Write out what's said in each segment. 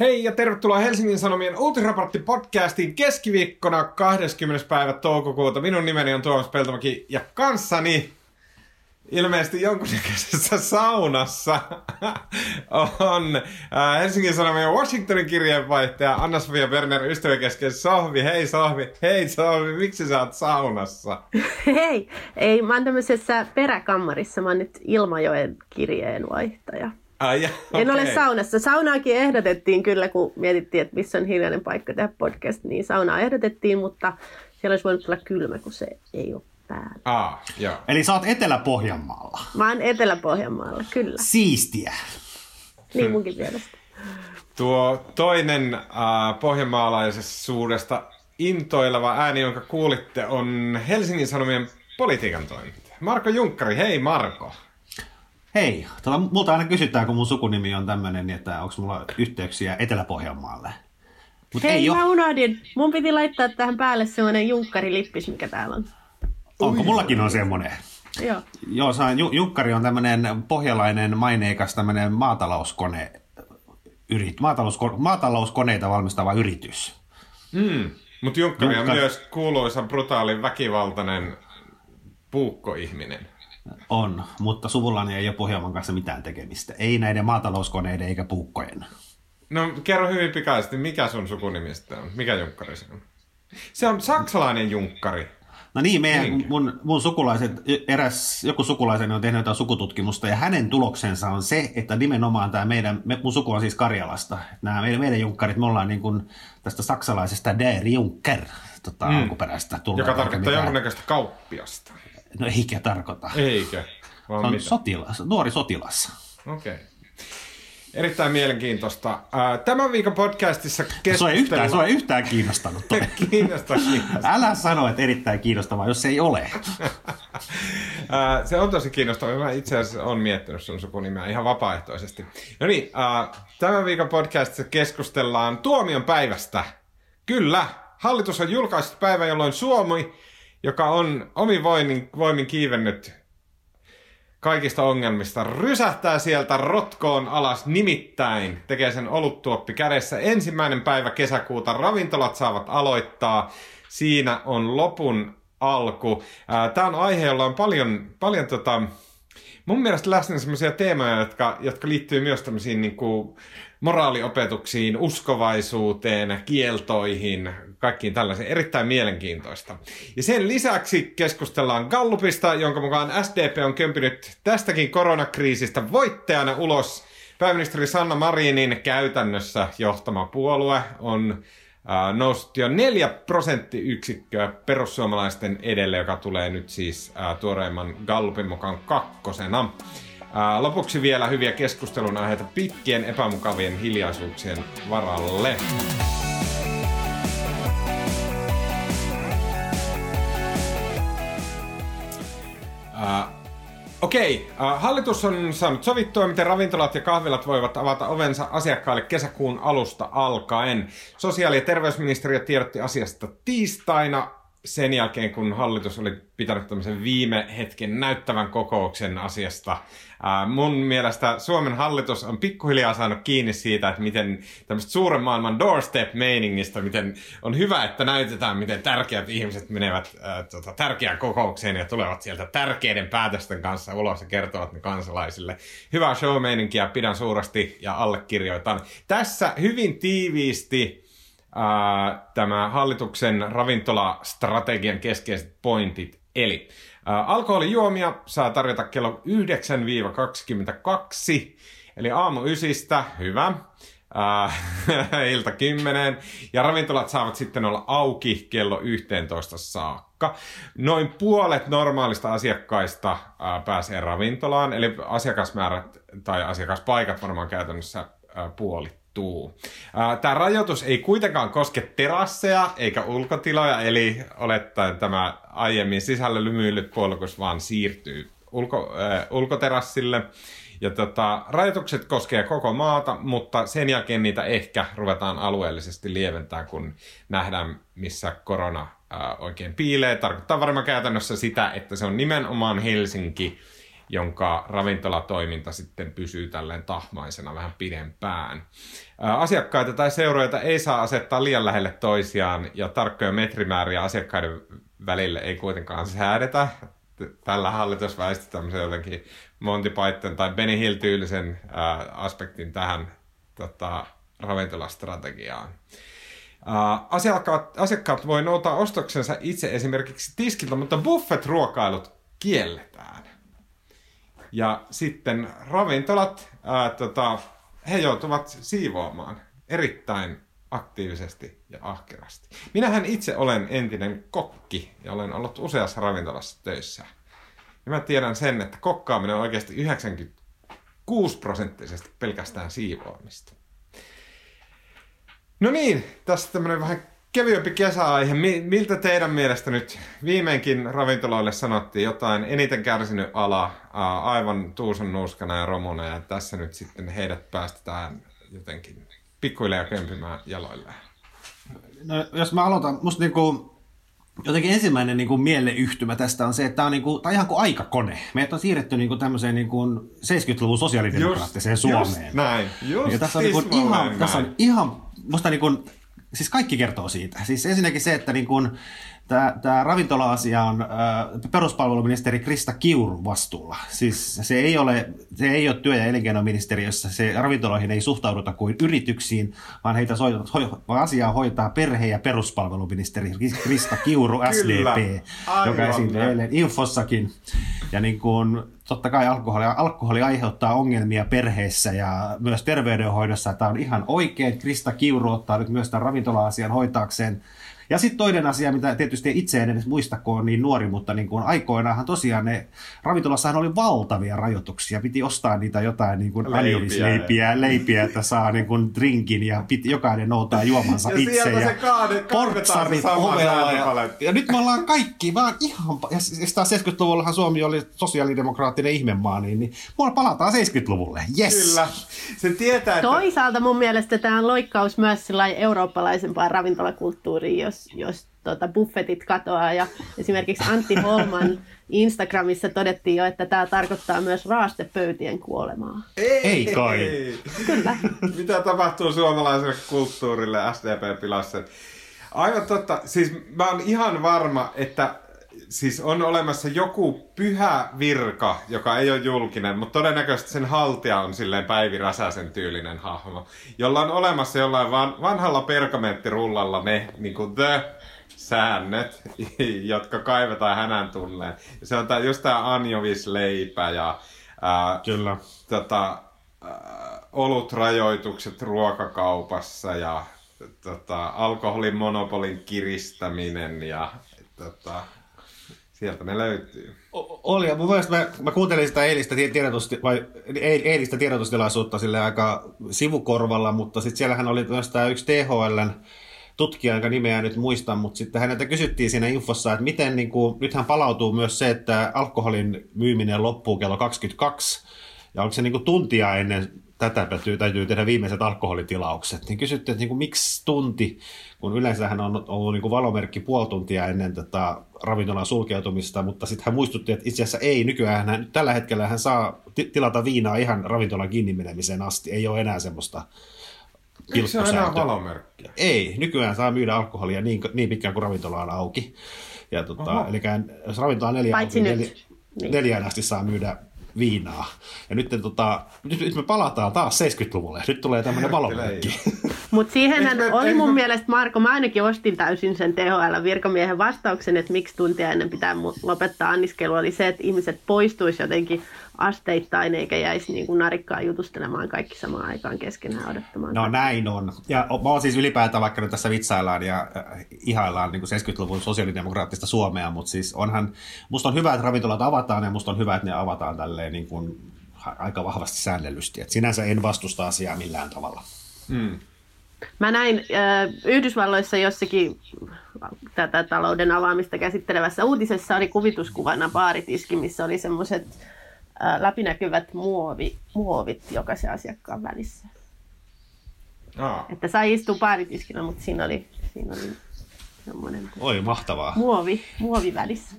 Hei ja tervetuloa Helsingin Sanomien uutisraportti-podcastiin keskiviikkona 20. päivä toukokuuta. Minun nimeni on Tuomas Peltomäki ja kanssani ilmeisesti jonkunnäköisessä saunassa on äh, Helsingin Sanomien Washingtonin kirjeenvaihtaja Anna-Sofia Berner ystäväkesken Sohvi. Hei Sohvi, hei Sohvi, miksi sä oot saunassa? Hei, ei, mä oon tämmöisessä peräkammarissa, mä oon nyt Ilmajoen kirjeenvaihtaja. Ai, ja, okay. En ole saunassa. Saunaakin ehdotettiin kyllä, kun mietittiin, että missä on hiljainen paikka tehdä podcast, niin saunaa ehdotettiin, mutta siellä olisi voinut olla kylmä, kun se ei ole päällä. Ah, joo. Eli sä oot Etelä-Pohjanmaalla. Mä oon Etelä-Pohjanmaalla, kyllä. Siistiä. Niin munkin mielestä. Tuo toinen äh, pohjanmaalaisesta intoileva ääni, jonka kuulitte, on Helsingin Sanomien politiikan toimittaja. Marko Junkkari, hei Marko. Hei, tota, multa aina kysytään, kun mun sukunimi on tämmöinen, niin että onko mulla yhteyksiä Etelä-Pohjanmaalle. Mut Hei, ei mä oo. unohdin. Mun piti laittaa tähän päälle semmoinen junkkari-lippis, mikä täällä on. Onko mullakin on semmoinen? Joo. Joo, se on, Ju- Junkkari on tämmöinen pohjalainen maineikas tämmöinen maatalouskone, yrit, maatalousko, maatalouskoneita valmistava yritys. Mm. Mutta Junkkari on Junkkari. myös kuuluisa, brutaali, väkivaltainen puukkoihminen. On, mutta suvullani ei ole Pohjanmaan kanssa mitään tekemistä. Ei näiden maatalouskoneiden eikä puukkojen. No kerro hyvin pikaisesti, mikä sun sukunimi sitten on? Mikä Junkkari se on? Se on saksalainen Junkkari. No niin, meidän, mun, mun sukulaiset, eräs joku sukulaiseni on tehnyt jotain sukututkimusta ja hänen tuloksensa on se, että nimenomaan tämä meidän, me, mun suku on siis Karjalasta, nämä meidän, meidän junkkarit, me ollaan niin kuin tästä saksalaisesta Der Junker tota, mm. alkuperäistä. Joka tarkoittaa jonkunnäköistä kauppiasta. No eikä tarkoita. Eikö? Se Vaan on mitä? sotilas, nuori sotilas. Okei. Okay. Erittäin mielenkiintoista. Tämän viikon podcastissa Se on yhtään, se keskustellaan... on yhtään kiinnostanut. toi. Kiinnostaa, kiinnostaa. Älä sano, että erittäin kiinnostavaa, jos se ei ole. Se on tosi kiinnostavaa. Mä itse asiassa olen miettinyt sun sukunimeä ihan vapaaehtoisesti. No niin, tämän viikon podcastissa keskustellaan tuomion päivästä. Kyllä, hallitus on julkaissut päivän, jolloin Suomi, joka on omin voimin, voimin kiivennyt kaikista ongelmista, rysähtää sieltä rotkoon alas, nimittäin tekee sen oluttuoppi kädessä. Ensimmäinen päivä kesäkuuta ravintolat saavat aloittaa. Siinä on lopun alku. Tämä on aihe, jolla on paljon, paljon tota, mun mielestä läsnä sellaisia teemoja, jotka, jotka liittyy myös tämmöisiin niin kuin moraaliopetuksiin, uskovaisuuteen, kieltoihin, kaikkiin tällaisiin. Erittäin mielenkiintoista. Ja sen lisäksi keskustellaan Gallupista, jonka mukaan SDP on kömpinyt tästäkin koronakriisistä voittajana ulos. Pääministeri Sanna Marinin käytännössä johtama puolue on äh, noussut jo neljä prosenttiyksikköä perussuomalaisten edelle, joka tulee nyt siis äh, tuoreimman Gallupin mukaan kakkosena. Ää, lopuksi vielä hyviä keskustelun aiheita pitkien epämukavien hiljaisuuksien varalle. Ää, Okei, ää, hallitus on saanut sovittua, miten ravintolat ja kahvilat voivat avata ovensa asiakkaille kesäkuun alusta alkaen. Sosiaali- ja terveysministeriö tiedotti asiasta tiistaina sen jälkeen, kun hallitus oli pitänyt tämmöisen viime hetken näyttävän kokouksen asiasta. Mun mielestä Suomen hallitus on pikkuhiljaa saanut kiinni siitä, että miten tämmöistä suuren maailman doorstep-meiningistä, miten on hyvä, että näytetään, miten tärkeät ihmiset menevät ää, tota, tärkeään kokoukseen ja tulevat sieltä tärkeiden päätösten kanssa ulos ja kertovat ne kansalaisille. Hyvää show-meininkiä, pidän suuresti ja allekirjoitan. Tässä hyvin tiiviisti ää, tämä hallituksen ravintolastrategian keskeiset pointit. Eli alkoholijuomia saa tarjota kello 9-22, eli aamu ysistä, hyvä, ilta 10, ja ravintolat saavat sitten olla auki kello 11 saakka. Noin puolet normaalista asiakkaista ää, pääsee ravintolaan, eli asiakasmäärät tai asiakaspaikat varmaan käytännössä puolittuu. Tämä rajoitus ei kuitenkaan koske terasseja eikä ulkotiloja, eli olettaen tämä aiemmin sisällä lymyillyt puolikus vaan siirtyy ulko, äh, ulkoterassille. Ja tota, rajoitukset koskee koko maata, mutta sen jälkeen niitä ehkä ruvetaan alueellisesti lieventää, kun nähdään, missä korona äh, oikein piilee. Tarkoittaa varmaan käytännössä sitä, että se on nimenomaan Helsinki jonka ravintolatoiminta sitten pysyy tälleen tahmaisena vähän pidempään. Asiakkaita tai seuroita ei saa asettaa liian lähelle toisiaan ja tarkkoja metrimääriä asiakkaiden välille ei kuitenkaan säädetä. Tällä hallitus väisti tämmöisen jotenkin Monty Python tai Benny Hill-tyylisen aspektin tähän tota, ravintolastrategiaan. Asiakkaat, asiakkaat voi noutaa ostoksensa itse esimerkiksi tiskiltä, mutta buffet-ruokailut kielletään. Ja sitten ravintolat, ää, tota, he joutuvat siivoamaan erittäin aktiivisesti ja ahkerasti. Minähän itse olen entinen kokki ja olen ollut useassa ravintolassa töissä. Ja mä tiedän sen, että kokkaaminen on oikeasti 96 prosenttisesti pelkästään siivoamista. No niin, tässä tämmöinen vähän kevyempi kesäaihe. Miltä teidän mielestä nyt viimeinkin ravintoloille sanottiin jotain eniten kärsinyt ala, aivan tuusan nuuskana ja romuna, ja tässä nyt sitten heidät päästetään jotenkin pikkuhiljaa kempimään jaloilleen? No, jos mä aloitan, musta niinku, jotenkin ensimmäinen niinku mieleyhtymä tästä on se, että tämä on, niinku, tää on ihan kuin aikakone. Meitä on siirretty niinku tämmöiseen niinku 70-luvun sosiaalidemokraattiseen just, Suomeen. Just näin, just ja tässä on, niinku ihan, tässä on ihan, musta niinku, siis kaikki kertoo siitä. Siis ensinnäkin se, että niin kuin, tämä, tämä ravintola-asia on äh, peruspalveluministeri Krista Kiuru vastuulla. Siis se ei ole, se ei ole työ- ja elinkeinoministeriössä, se ravintoloihin ei suhtauduta kuin yrityksiin, vaan heitä soi, ho, asiaa hoitaa perhe- ja peruspalveluministeri Krista Kiuru, SDP, joka esiintyi eilen Infossakin. Ja niin kuin, totta kai alkoholi, alkoholi aiheuttaa ongelmia perheessä ja myös terveydenhoidossa. Tämä on ihan oikein. Krista Kiuru ottaa nyt myös tämän ravintola-asian hoitaakseen ja sitten toinen asia, mitä tietysti itse en edes muista, kun on niin nuori, mutta niin kuin aikoinaanhan tosiaan ne ravintolassahan oli valtavia rajoituksia. Piti ostaa niitä jotain niin kuin leipiä, leipiä, että saa niin kuin drinkin ja piti, jokainen noutaa juomansa ja itse. Ja se kaade, portsarit ovella. Ja, ja, nyt me ollaan kaikki vaan ihan, ja siis 70-luvullahan Suomi oli sosiaalidemokraattinen ihmemaa, niin, niin palataan 70-luvulle. Yes. Kyllä. Se tietää, että... Toisaalta mun mielestä tämä on loikkaus myös eurooppalaisempaan ravintolakulttuuriin, jos, jos tota, buffetit katoaa. Ja esimerkiksi Antti Holman Instagramissa todettiin jo, että tämä tarkoittaa myös raastepöytien kuolemaa. Ei, ei kai. Ei. Kyllä. Mitä tapahtuu suomalaiselle kulttuurille SDP-pilassa? Aivan totta. Siis mä oon ihan varma, että siis on olemassa joku pyhä virka, joka ei ole julkinen, mutta todennäköisesti sen haltija on silleen Päivi Räsäsen tyylinen hahmo, jolla on olemassa jollain van, vanhalla pergamenttirullalla ne niin kuin the säännöt, jotka kaivetaan hänen tulleen. Se on tää, just tämä anjovisleipä ja ää, Kyllä. Tota, ää, olutrajoitukset ruokakaupassa ja tota, alkoholin monopolin kiristäminen ja tota, Sieltä ne löytyy. O- oli, ja mun mielestä mä, mä kuuntelin sitä eilistä, tiedotusti, vai, eilistä tiedotustilaisuutta sille aika sivukorvalla, mutta sitten siellähän oli myös tämä yksi THLn tutkija, jonka nimeä nyt muistan, mutta sitten häneltä kysyttiin siinä infossa, että miten, niin kuin, nythän palautuu myös se, että alkoholin myyminen loppuu kello 22, ja onko se niin kuin tuntia ennen tätä täytyy, täytyy tehdä viimeiset alkoholitilaukset, niin kysyttiin, että niin kuin, miksi tunti, kun yleensähän on ollut niin kuin valomerkki puoli tuntia ennen tätä ravintolan sulkeutumista, mutta sitten hän muistutti, että itse asiassa ei, nykyään hän, tällä hetkellä hän saa tilata viinaa ihan ravintolan kiinni menemiseen asti, ei ole enää semmoista Eikö se ole enää valomerkkiä? Ei, nykyään saa myydä alkoholia niin, niin pitkään kuin ravintola on auki. Ja tota, eli jos ravintola on neljä, neljä, neljään asti saa myydä viinaa. Ja nyt, tota, nyt, nyt me palataan taas 70-luvulle. Nyt tulee tämmöinen valomerkki. Mutta siihenhän me, oli mun me... mielestä, Marko, mä ainakin ostin täysin sen THL-virkamiehen vastauksen, että miksi tuntia ennen pitää lopettaa anniskelu, oli se, että ihmiset poistuisi jotenkin asteittain eikä jäisi niin kuin narikkaan jutustelemaan kaikki samaan aikaan keskenään odottamaan. No näin on. Ja mä oon siis ylipäätään, vaikka nyt tässä vitsaillaan ja äh, ihaillaan niin kuin 70-luvun sosiaalidemokraattista Suomea, mutta siis onhan, musta on hyvä, että ravintolat avataan ja musta on hyvä, että ne avataan tälleen niin kuin aika vahvasti säännellysti. Et sinänsä en vastusta asiaa millään tavalla. Hmm. Mä näin äh, Yhdysvalloissa jossakin tätä talouden avaamista käsittelevässä uutisessa oli kuvituskuvana baaritiski, missä oli semmoiset äh, läpinäkyvät muovi, muovit jokaisen asiakkaan välissä. Aa. Että sai istua baaritiskillä, mutta siinä oli, siinä oli semmoinen Oi, mahtavaa. Muovi, muovi välissä.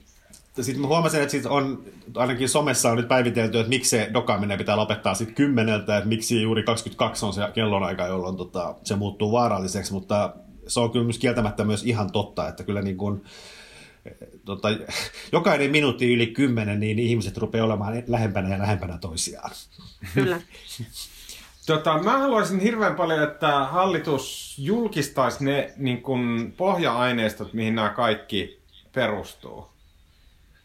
sitten mä huomasin, että sit on, ainakin somessa on nyt päivitelty, että miksi se dokaaminen pitää lopettaa sitten kymmeneltä, että miksi juuri 22 on se kellonaika, jolloin tota, se muuttuu vaaralliseksi, mutta se on kyllä myös kieltämättä myös ihan totta, että kyllä niin kuin, tota, jokainen minuutti yli kymmenen, niin ihmiset rupeaa olemaan lähempänä ja lähempänä toisiaan. Kyllä. Tota, mä haluaisin hirveän paljon, että hallitus julkistaisi ne niin kun, pohja-aineistot, mihin nämä kaikki perustuu.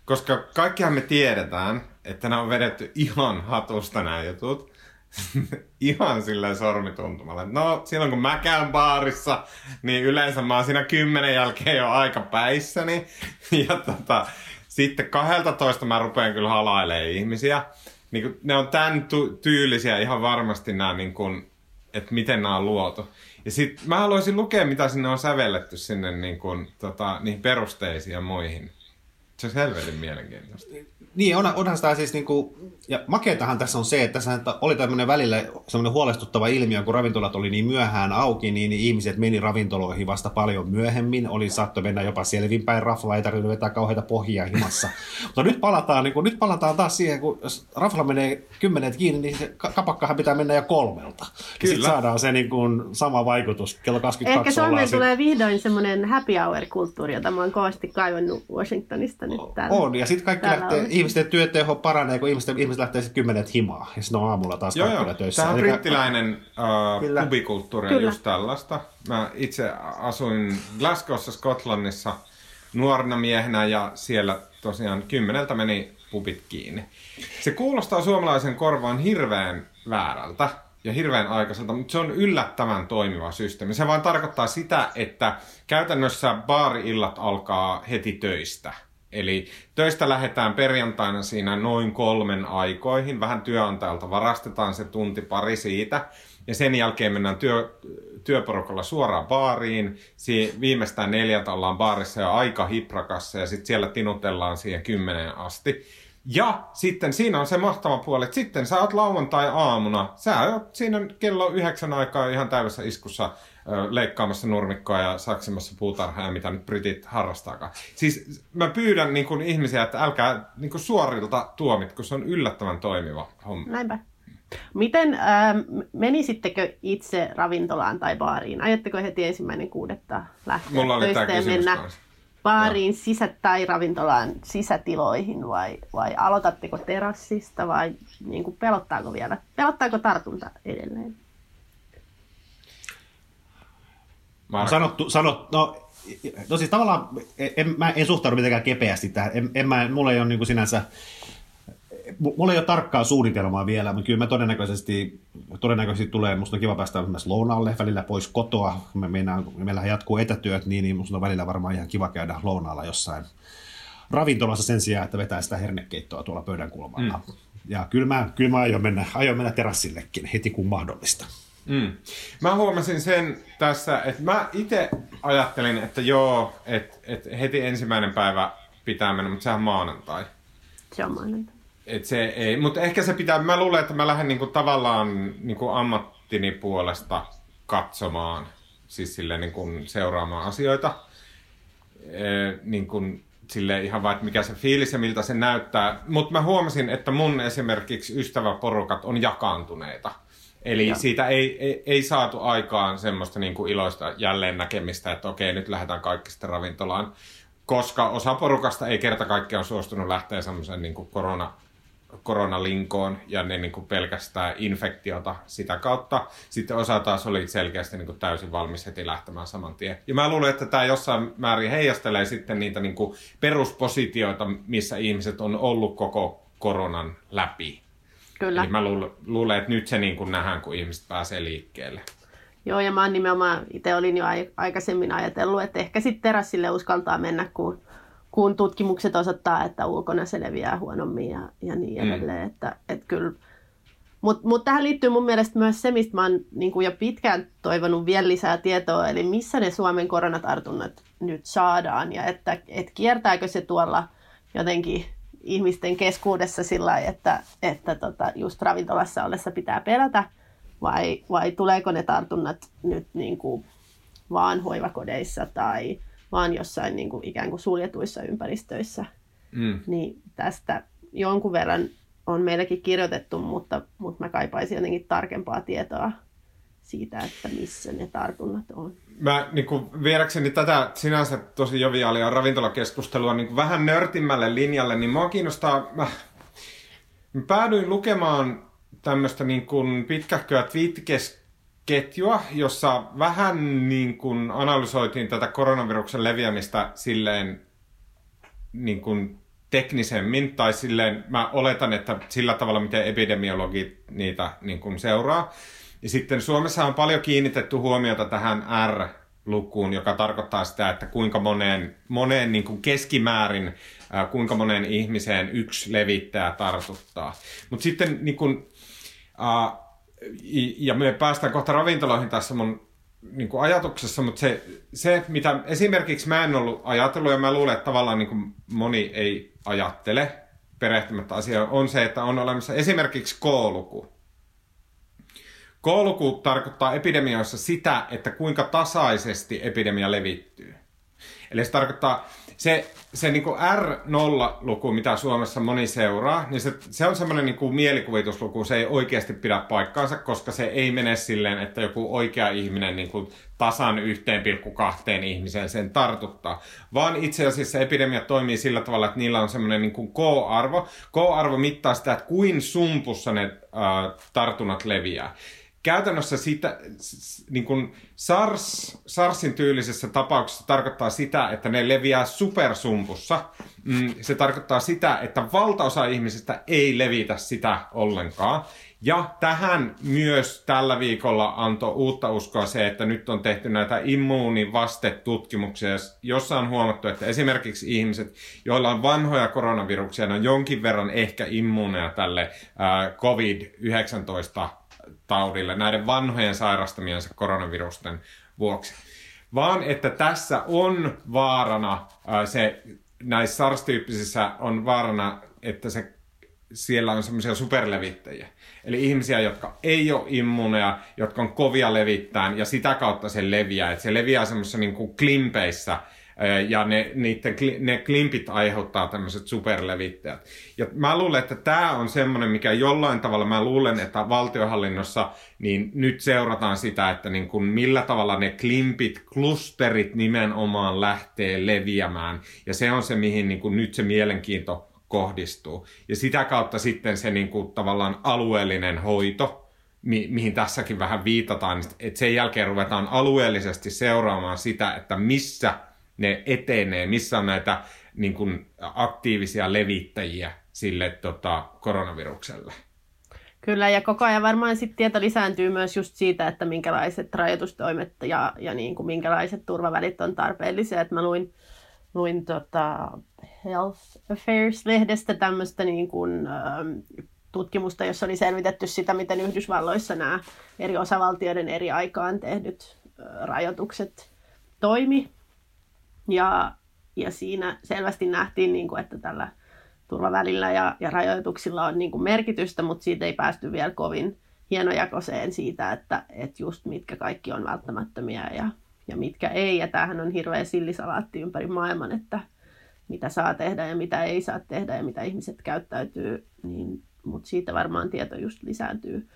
Koska kaikkihan me tiedetään, että nämä on vedetty ihan hatusta nämä jutut. ihan silleen sormituntumalla. No, silloin kun mä käyn baarissa, niin yleensä mä oon siinä kymmenen jälkeen jo aika päissäni. Ja tota, sitten 12 mä rupean kyllä halailemaan ihmisiä. Niin kuin, ne on tämän tyylisiä ihan varmasti nämä, niin kuin, että miten nämä on luotu. Ja sitten mä haluaisin lukea, mitä sinne on sävelletty sinne niin kuin, tota, niihin perusteisiin ja muihin. Se on helvetin mielenkiintoista. Niin, on, onhan sitä siis niin kuin, ja makeetahan tässä on se, että tässä oli tämmöinen välillä semmoinen huolestuttava ilmiö, kun ravintolat oli niin myöhään auki, niin, niin ihmiset meni ravintoloihin vasta paljon myöhemmin. Oli saatto mennä jopa selvinpäin rafla, ei tarvinnut vetää kauheita pohjia himassa. Mutta nyt palataan, niin kun, nyt palataan taas siihen, kun jos rafla menee kymmenet kiinni, niin se kapakkahan pitää mennä jo kolmelta. Sitten saadaan se niin kuin, sama vaikutus. Kello 22 Ehkä Suomeen tulee vihdoin semmoinen happy hour-kulttuuri, jota mä oon kovasti kaivannut Washingtonista nyt täällä. On, ja sitten kaikki lähtee, on. ihmisten työteho paranee, kun ihmiset, ihmiset lähtee sitten kymmenet himaa, ja sitten on aamulla taas joo, joo. töissä. Tämä on brittiläinen uh, pubikulttuuri Kyllä. just tällaista. Mä itse asuin Glasgowssa, Skotlannissa nuorena miehenä, ja siellä tosiaan kymmeneltä meni pubit kiinni. Se kuulostaa suomalaisen korvaan hirveän väärältä ja hirveän aikaiselta, mutta se on yllättävän toimiva systeemi. Se vaan tarkoittaa sitä, että käytännössä baari-illat alkaa heti töistä. Eli töistä lähdetään perjantaina siinä noin kolmen aikoihin, vähän työnantajalta varastetaan se tunti pari siitä, ja sen jälkeen mennään työ, työporukalla suoraan baariin. Si- viimeistään neljältä ollaan baarissa jo aika hiprakassa ja sitten siellä tinutellaan siihen kymmeneen asti. Ja sitten siinä on se mahtava puoli, että sitten sä oot lauantai-aamuna, sä oot siinä kello yhdeksän aikaa ihan täydessä iskussa leikkaamassa nurmikkoa ja saksimassa puutarhaa ja mitä nyt britit harrastaakaan. Siis mä pyydän niin kuin ihmisiä, että älkää niin kuin suorilta tuomit, kun se on yllättävän toimiva homma. Näinpä. Miten äh, menisittekö itse ravintolaan tai baariin? Ajatteko heti ensimmäinen kuudetta lähteä Mulla oli töistä ja mennä kanssa. Baariin sisä- tai ravintolaan sisätiloihin vai, vai aloitatteko terassista vai niin kuin pelottaako vielä? Pelottaako tartunta edelleen? Marko. Sanottu, sanot, no, no siis tavallaan en, mä en suhtaudu mitenkään kepeästi tähän. En, en mä, mulla ei ole niin sinänsä, mulla ei ole tarkkaa suunnitelmaa vielä, mutta kyllä mä todennäköisesti, todennäköisesti tulee, musta on kiva päästä myös lounaalle välillä pois kotoa. Me meinaan, meillä jatkuu etätyöt, niin, niin musta on välillä varmaan ihan kiva käydä lounaalla jossain ravintolassa sen sijaan, että vetää sitä hernekeittoa tuolla pöydän kulmalla. Mm. Ja kyllä mä, kyllä mä aion, mennä, aion mennä terassillekin heti kun mahdollista. Mm. Mä huomasin sen tässä, että mä itse ajattelin, että joo, että, että heti ensimmäinen päivä pitää mennä, mutta sehän on maanantai. Se on maanantai. Et se ei, mutta ehkä se pitää, mä luulen, että mä lähden niinku tavallaan niinku ammattini puolesta katsomaan, siis silleen niinku seuraamaan asioita. E, niinku sille ihan vaan, että mikä se fiilis ja miltä se näyttää. Mutta mä huomasin, että mun esimerkiksi ystäväporukat on jakaantuneita. Eli ja. siitä ei, ei, ei saatu aikaan semmoista niin kuin iloista jälleen näkemistä, että okei, nyt lähdetään kaikki sitten ravintolaan, koska osa porukasta ei kerta kaikkiaan suostunut lähteä semmoisen niin korona, koronalinkoon ja ne niin kuin pelkästään infektiota sitä kautta. Sitten osa taas oli selkeästi niin kuin täysin valmis heti lähtemään saman tien. Ja mä luulen, että tämä jossain määrin heijastelee sitten niitä niin kuin peruspositioita, missä ihmiset on ollut koko koronan läpi. Kyllä. Niin mä luulen, että nyt se niin kuin nähdään, kun ihmiset pääsee liikkeelle. Joo, ja mä nimenomaan, itse olin jo aikaisemmin ajatellut, että ehkä sitten terassille uskaltaa mennä, kun, kun tutkimukset osoittaa, että ulkona se leviää huonommin ja, ja niin mm. edelleen. Mm. Että, että kyllä. Mutta mut tähän liittyy mun mielestä myös se, mistä mä oon niin kuin jo pitkään toivonut vielä lisää tietoa, eli missä ne Suomen koronatartunnat nyt saadaan, ja että et kiertääkö se tuolla jotenkin ihmisten keskuudessa sillä että, että tota, just ravintolassa ollessa pitää pelätä, vai, vai tuleeko ne tartunnat nyt niin kuin vaan hoivakodeissa tai vaan jossain niin kuin ikään kuin suljetuissa ympäristöissä. mm. niin tästä jonkun verran on meilläkin kirjoitettu, mutta, mutta mä kaipaisin jotenkin tarkempaa tietoa siitä, että missä ne tartunnat on. Mä niin kuin, viedäkseni tätä sinänsä tosi joviaalia ravintolakeskustelua niin vähän nörtimmälle linjalle, niin mua kiinnostaa... Mä, mä päädyin lukemaan tämmöistä niin kuin pitkähköä twiittiketjua, jossa vähän niin kuin analysoitiin tätä koronaviruksen leviämistä silleen niin kuin teknisemmin, tai silleen mä oletan, että sillä tavalla, miten epidemiologit niitä niin kuin seuraa. Ja sitten Suomessa on paljon kiinnitetty huomiota tähän R-lukuun, joka tarkoittaa sitä, että kuinka moneen, moneen niin kuin keskimäärin, ää, kuinka moneen ihmiseen yksi levittäjä tartuttaa. Mutta sitten niin kuin, ää, ja me päästään kohta ravintoloihin tässä mun niin kuin ajatuksessa, mutta se, se, mitä esimerkiksi mä en ollut ajatellut, ja mä luulen, että tavallaan niin kuin moni ei ajattele perehtymättä asiaan, on se, että on olemassa esimerkiksi K-luku. K-luku tarkoittaa epidemioissa sitä, että kuinka tasaisesti epidemia levittyy. Eli se tarkoittaa, se, se niin kuin R0-luku, mitä Suomessa moni seuraa, niin se, se on semmoinen niin mielikuvitusluku, se ei oikeasti pidä paikkaansa, koska se ei mene silleen, että joku oikea ihminen niin kuin tasan 1,2 ihmiseen sen tartuttaa, vaan itse asiassa epidemia toimii sillä tavalla, että niillä on semmoinen niin K-arvo. K-arvo mittaa sitä, että kuin sumpussa ne äh, tartunnat leviää käytännössä sitä, niin kuin SARS, SARSin tyylisessä tapauksessa tarkoittaa sitä, että ne leviää supersumpussa. Mm, se tarkoittaa sitä, että valtaosa ihmisistä ei levitä sitä ollenkaan. Ja tähän myös tällä viikolla antoi uutta uskoa se, että nyt on tehty näitä immuunivastetutkimuksia, jossa on huomattu, että esimerkiksi ihmiset, joilla on vanhoja koronaviruksia, ne on jonkin verran ehkä immuuneja tälle COVID-19 taudille näiden vanhojen sairastamiensa koronavirusten vuoksi. Vaan että tässä on vaarana, se, näissä SARS-tyyppisissä on vaarana, että se, siellä on semmoisia superlevittäjiä. Eli ihmisiä, jotka ei ole immuuneja, jotka on kovia levittämään ja sitä kautta se leviää. Että se leviää semmoisissa niin kuin klimpeissä, ja ne, niiden, ne klimpit aiheuttaa tämmöiset superlevittäjät. Ja mä luulen, että tämä on semmoinen, mikä jollain tavalla, mä luulen, että valtiohallinnossa niin nyt seurataan sitä, että niin kuin millä tavalla ne klimpit, klusterit nimenomaan lähtee leviämään. Ja se on se, mihin niin kuin nyt se mielenkiinto kohdistuu. Ja sitä kautta sitten se niin kuin, tavallaan alueellinen hoito, mi- mihin tässäkin vähän viitataan, että sen jälkeen ruvetaan alueellisesti seuraamaan sitä, että missä – ne etenee, missä on näitä niin kuin, aktiivisia levittäjiä sille tota, koronavirukselle. Kyllä, ja koko ajan varmaan sit tieto lisääntyy myös just siitä, että minkälaiset rajoitustoimet ja, ja niin kuin minkälaiset turvavälit on tarpeellisia. Et mä luin, luin tota Health Affairs-lehdestä tämmöistä niin kuin, ähm, tutkimusta, jossa oli selvitetty sitä, miten Yhdysvalloissa nämä eri osavaltioiden eri aikaan tehdyt äh, rajoitukset toimi. Ja, ja siinä selvästi nähtiin, niin kuin, että tällä turvavälillä ja, ja rajoituksilla on niin kuin merkitystä, mutta siitä ei päästy vielä kovin hienojakoiseen siitä, että, että just mitkä kaikki on välttämättömiä ja, ja mitkä ei. Ja tämähän on hirveä sillisalaatti ympäri maailman, että mitä saa tehdä ja mitä ei saa tehdä ja mitä ihmiset käyttäytyy, niin, mutta siitä varmaan tieto just lisääntyy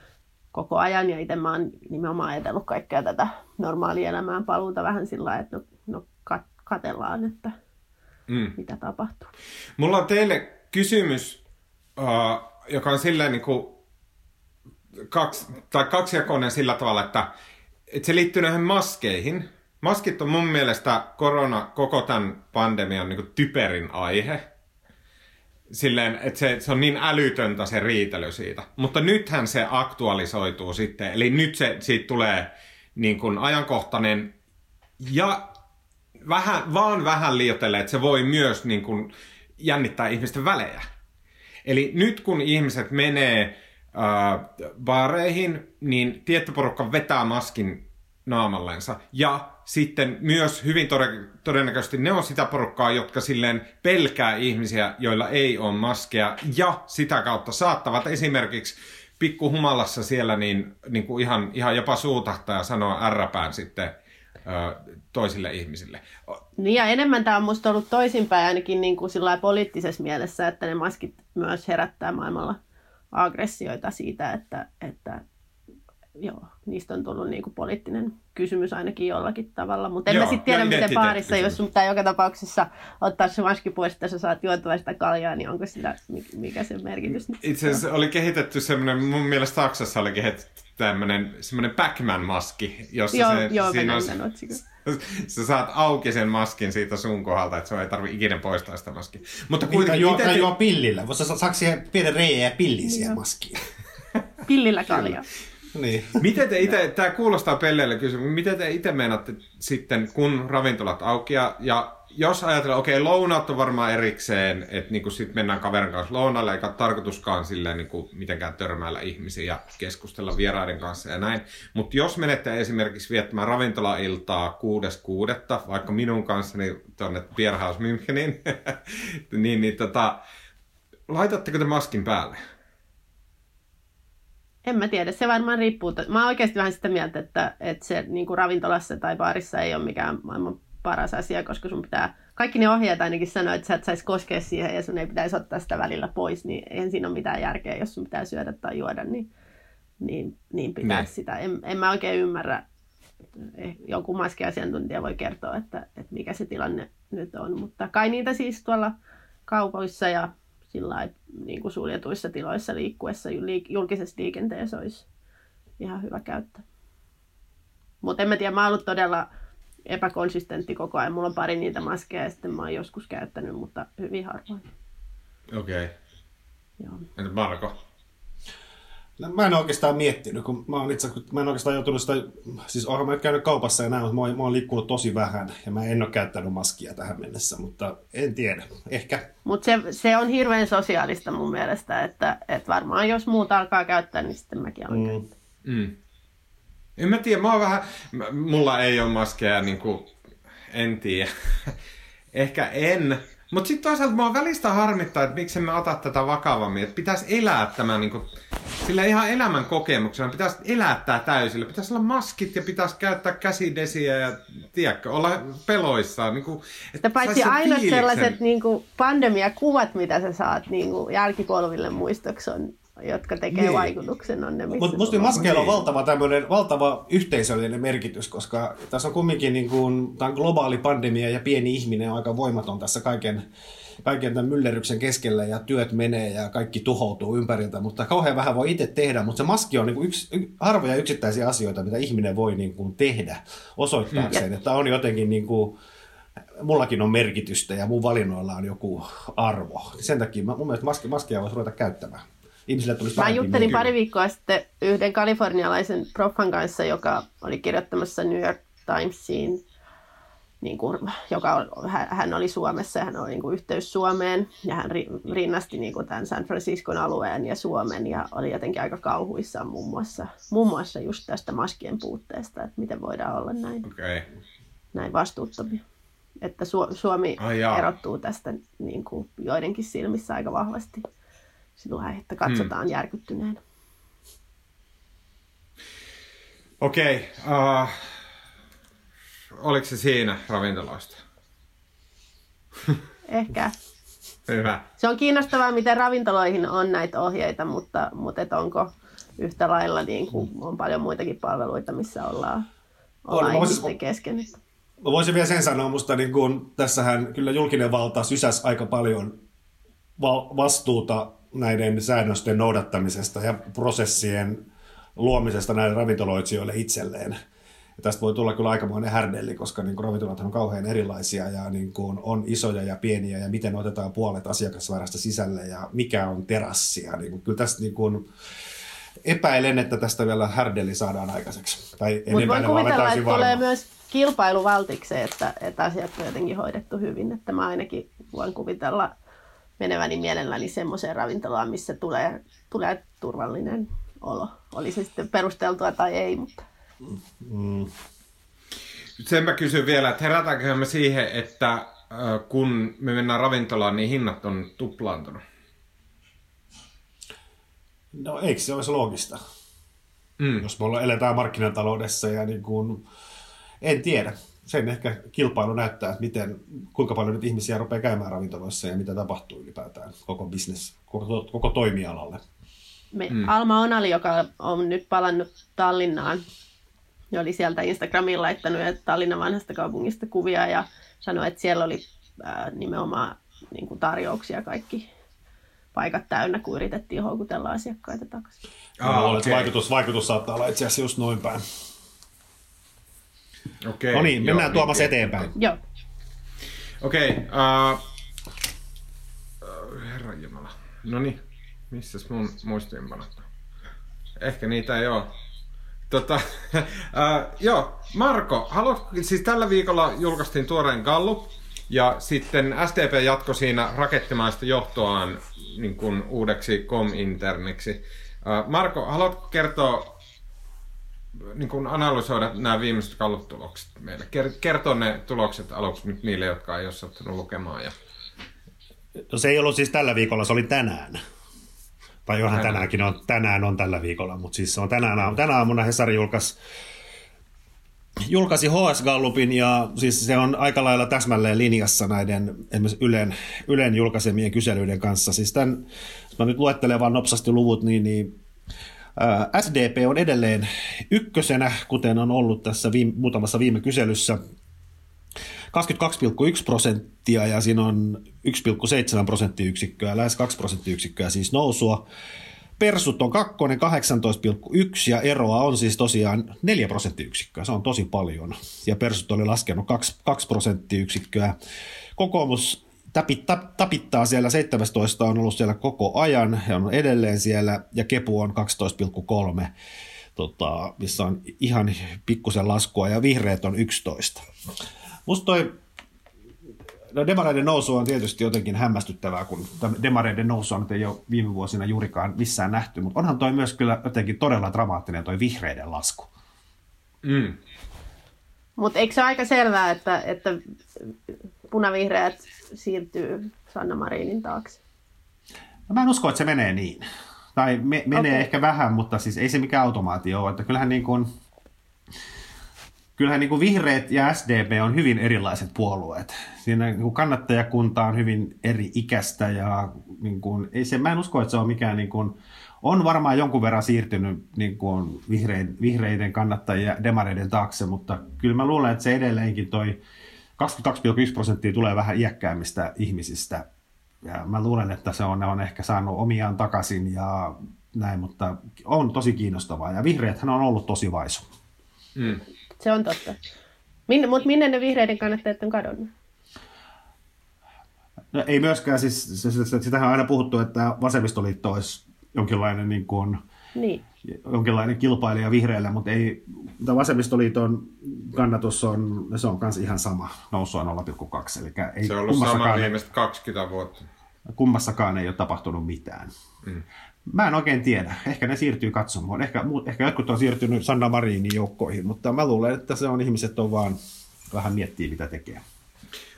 koko ajan. Ja itse mä oon nimenomaan ajatellut kaikkea tätä normaalielämään paluuta vähän sillä lailla, että no, no katellaan, että mm. mitä tapahtuu. Mulla on teille kysymys, uh, joka on silleen niin kuin kaksi, tai kaksijakoinen sillä tavalla, että, että se liittyy näihin maskeihin. Maskit on mun mielestä korona koko tämän pandemian niin typerin aihe. Silleen, että se, se on niin älytöntä se riitely siitä. Mutta nythän se aktualisoituu sitten. Eli nyt se, siitä tulee niin kuin ajankohtainen ja vähän, vaan vähän liioittelee, että se voi myös niin kuin, jännittää ihmisten välejä. Eli nyt kun ihmiset menee äh, baareihin, niin tietty porukka vetää maskin naamallensa. Ja sitten myös hyvin todennäköisesti ne on sitä porukkaa, jotka silleen pelkää ihmisiä, joilla ei ole maskeja. Ja sitä kautta saattavat esimerkiksi pikkuhumalassa siellä niin, niin kuin ihan, ihan jopa suutahtaa ja sanoa ärräpään sitten toisille ihmisille. Niin ja enemmän tämä on musta ollut toisinpäin ainakin niin kuin poliittisessa mielessä, että ne maskit myös herättää maailmalla aggressioita siitä, että, että joo, niistä on tullut niin kuin poliittinen kysymys ainakin jollakin tavalla. Mutta en joo, mä sitten tiedä, miten baarissa, jos sun pitää joka tapauksessa ottaa se maski pois, että sä saat juotua sitä kaljaa, niin onko sitä, mikä se merkitys Itse asiassa oli kehitetty semmoinen, mun mielestä Saksassa oli kehitetty tämmöinen semmoinen Pac-Man-maski, jossa joo, se, joo, siinä on, sä saat auki sen maskin siitä sun kohdalta, että se ei tarvi ikinä poistaa sitä maskia. Mutta kuitenkin... Juo, te... juo pillillä. Voisi saako siihen pienen reijä ja pilliä siihen maskiin? Pillillä kalja. Niin. Miten te itse, tämä kuulostaa pelleille kysymys, miten te itse meinaatte sitten, kun ravintolat auki ja, jos ajatellaan, okei, okay, lounaat on varmaan erikseen, että niin sitten mennään kaverin kanssa lounalle, eikä tarkoituskaan silleen niin kuin mitenkään törmäillä ihmisiä ja keskustella vieraiden kanssa ja näin. Mutta jos menette esimerkiksi viettämään ravintolailtaa 6.6., vaikka minun kanssani tuonne Bierhaus Müncheniin, niin, niin tota, laitatteko te maskin päälle? En mä tiedä, se varmaan riippuu. Mä oon oikeasti vähän sitä mieltä, että, että se niin kuin ravintolassa tai baarissa ei ole mikään maailman paras asia, koska sun pitää, kaikki ne ohjeet ainakin sanoo, että sä et saisi koskea siihen ja sun ei pitäisi ottaa sitä välillä pois, niin eihän siinä ole mitään järkeä, jos sun pitää syödä tai juoda, niin, niin, niin pitää ne. sitä. En, en mä oikein ymmärrä, eh, joku maskiasiantuntija voi kertoa, että, että mikä se tilanne nyt on, mutta kai niitä siis tuolla kaupoissa ja sillä niin kuin suljetuissa tiloissa liikkuessa julkisessa liikenteessä olisi ihan hyvä käyttää. Mutta en mä tiedä, mä oon ollut todella epäkonsistentti koko ajan. Mulla on pari niitä maskeja ja sitten mä oon joskus käyttänyt, mutta hyvin harvoin. Okei. Okay. Entä Marko? No, mä en oikeastaan miettinyt, kun mä, oon itse, mä en oikeastaan joutunut sitä, siis olen mä käynyt kaupassa ja näin, mutta mä oon, mä oon liikkunut tosi vähän ja mä en ole käyttänyt maskia tähän mennessä, mutta en tiedä, ehkä. Mutta se, se, on hirveän sosiaalista mun mielestä, että, että varmaan jos muut alkaa käyttää, niin sitten mäkin alan mm. käyttää. Mm. En mä tiedä, mä oon vähän, mulla ei ole maskeja, niin kuin, en tiedä. Ehkä en, mutta sitten toisaalta mua välistä harmittaa, että miksi me ota tätä vakavammin. Että pitäisi elää tämä niin kuin, sillä ihan elämän kokemuksena. Pitäisi elää tämä täysillä. Pitäisi olla maskit ja pitäisi käyttää käsidesiä ja tiedätkö, olla peloissaan. Niin kuin, että paitsi aina sellaiset niin kuin pandemiakuvat, mitä sä saat niin kuin jälkipolville muistoksi on jotka tekee niin. vaikutuksen on ne, Mutta musta maskeilla on valtava, tämmönen, valtava yhteisöllinen merkitys, koska tässä on kumminkin niin kuin, tämä globaali pandemia ja pieni ihminen on aika voimaton tässä kaiken, kaiken tämän myllerryksen keskellä ja työt menee ja kaikki tuhoutuu ympäriltä, mutta kauhean vähän voi itse tehdä, mutta se maski on niin kuin yksi, harvoja yksittäisiä asioita, mitä ihminen voi niin kuin tehdä osoittaakseen, mm. että on jotenkin niin kuin, mullakin on merkitystä ja mun valinnoilla on joku arvo. Sen takia mun mielestä maskia, maskia voisi ruveta käyttämään ihmisille tulisi Mä juttelin pari viikkoa sitten yhden kalifornialaisen proffan kanssa, joka oli kirjoittamassa New York Timesiin, niin kuin, joka hän oli Suomessa ja hän oli niin kuin yhteys Suomeen ja hän rinnasti niin kuin tämän San Franciscon alueen ja Suomen ja oli jotenkin aika kauhuissaan muun muassa, muun muassa just tästä maskien puutteesta, että miten voidaan olla näin, okay. näin vastuuttomia. Että Suomi oh, erottuu tästä niin kuin joidenkin silmissä aika vahvasti sillä että katsotaan hmm. järkyttyneen. Okei. Okay, uh, äh, oliko se siinä ravintoloista? Ehkä. Hyvä. Se on kiinnostavaa, miten ravintoloihin on näitä ohjeita, mutta, mutta et onko yhtä lailla niin kuin on paljon muitakin palveluita, missä ollaan, ollaan on, ihmisten kesken. Mä voisin vielä sen sanoa, musta niin kun, tässähän kyllä julkinen valta sysäs aika paljon vastuuta näiden säännösten noudattamisesta ja prosessien luomisesta näille ravintoloitsijoille itselleen. Ja tästä voi tulla kyllä aikamoinen härdelli, koska niin kuin ravintolat on kauhean erilaisia ja niin kuin on isoja ja pieniä ja miten otetaan puolet asiakasvarasta sisälle ja mikä on terassia. Niin kuin, kyllä tästä niin kuin, epäilen, että tästä vielä härdelli saadaan aikaiseksi. Mutta voin kuvitella, että varma. tulee myös kilpailuvaltikseen, että, että asiat on jotenkin hoidettu hyvin. Että mä ainakin voin kuvitella meneväni mielelläni semmoiseen ravintolaan, missä tulee, tulee turvallinen olo. Oli se sitten perusteltua tai ei, mutta... Mm. Sen mä kysyn vielä, että herätäänkö me siihen, että kun me mennään ravintolaan, niin hinnat on tuplaantunut? No eikö se olisi loogista? Mm. Jos me eletään markkinataloudessa ja niin kuin En tiedä. Sen ehkä kilpailu näyttää, että miten, kuinka paljon nyt ihmisiä rupeaa käymään ravintoloissa ja mitä tapahtuu ylipäätään koko business, koko, koko toimialalle. Me, mm. Alma Onali, joka on nyt palannut Tallinnaan, oli sieltä Instagramiin laittanut Tallinnan vanhasta kaupungista kuvia ja sanoi, että siellä oli ää, nimenomaan niin kuin tarjouksia kaikki paikat täynnä, kun yritettiin houkutella asiakkaita takaisin. Ah, okay. vaikutus, vaikutus saattaa olla itse asiassa just noin päin. Okay, no niin, mennään joo, Tuomas niin, eteenpäin. Joo. Okei, okay, uh, herran jumala. No niin, missäs mun muistiinpanot Ehkä niitä ei ole. Tota, uh, joo, Marko, haluatko, siis tällä viikolla julkaistiin tuoreen Gallup, ja sitten SDP jatko siinä rakettimaista johtoaan niin kuin uudeksi com-interniksi. Marko, haluatko kertoa, niin kuin analysoida nämä viimeiset kallutulokset meille? Kertoa ne tulokset aluksi nyt niille, jotka ei ole sattunut lukemaan. Ja... No se ei ollut siis tällä viikolla, se oli tänään. Tai johan tänään. tänäänkin on, tänään on tällä viikolla, mutta siis se on tänään, tänä aamuna Hesari julkaisi julkaisi HS Gallupin ja siis se on aika lailla täsmälleen linjassa näiden Ylen, Ylen julkaisemien kyselyiden kanssa. Siis tämän, jos mä nyt luettelen vaan nopsasti luvut, niin, niin SDP on edelleen ykkösenä, kuten on ollut tässä viime, muutamassa viime kyselyssä. 22,1 prosenttia ja siinä on 1,7 prosenttiyksikköä, lähes 2 prosenttiyksikköä siis nousua. Persut on kakkonen 18,1 ja eroa on siis tosiaan 4 prosenttiyksikköä. Se on tosi paljon. Ja Persut oli laskenut 2, 2 prosenttiyksikköä. Kokoomus tapittaa siellä 17 on ollut siellä koko ajan ja on edelleen siellä ja Kepu on 12,3 tota, missä on ihan pikkusen laskua ja vihreät on 11. Musta toi No demareiden nousu on tietysti jotenkin hämmästyttävää, kun demareiden nousu on ei ole viime vuosina juurikaan missään nähty, mutta onhan toi myös kyllä jotenkin todella dramaattinen toi vihreiden lasku. Mm. Mutta eikö se ole aika selvää, että, että punavihreät siirtyy Sanna Marinin taakse? No mä en usko, että se menee niin. Tai me, menee okay. ehkä vähän, mutta siis ei se mikään automaatio ole. Että kyllähän niin kuin, kyllähän niin kuin vihreät ja SDP on hyvin erilaiset puolueet. Siinä niin kuin kannattajakunta on hyvin eri ikäistä ja niin kuin, ei se, mä en usko, että se on mikään, niin kuin, on varmaan jonkun verran siirtynyt niin kuin vihreiden, vihreiden kannattajia demareiden taakse, mutta kyllä mä luulen, että se edelleenkin toi 22,1 prosenttia tulee vähän iäkkäämmistä ihmisistä. Ja mä luulen, että se on, ne on ehkä saanut omiaan takaisin ja näin, mutta on tosi kiinnostavaa. Ja vihreäthän on ollut tosi vaisu. Mm. Se on totta. Minne, mutta minne ne vihreiden kannattajat on kadonnut? No, ei myöskään, siis sitähän on aina puhuttu, että vasemmistoliitto olisi jonkinlainen, niin kuin, niin. Jonkinlainen kilpailija vihreille, mutta ei, mutta vasemmistoliiton kannatus on, se on myös ihan sama, nousua 0,2. Eli ei se on ollut sama viimeiset 20 vuotta. Kummassakaan ei ole tapahtunut mitään. Mm. Mä en oikein tiedä. Ehkä ne siirtyy katsomaan. Ehkä, ehkä jotkut on siirtynyt Sanna Marinin joukkoihin, mutta mä luulen, että se on ihmiset on vaan vähän miettii, mitä tekee.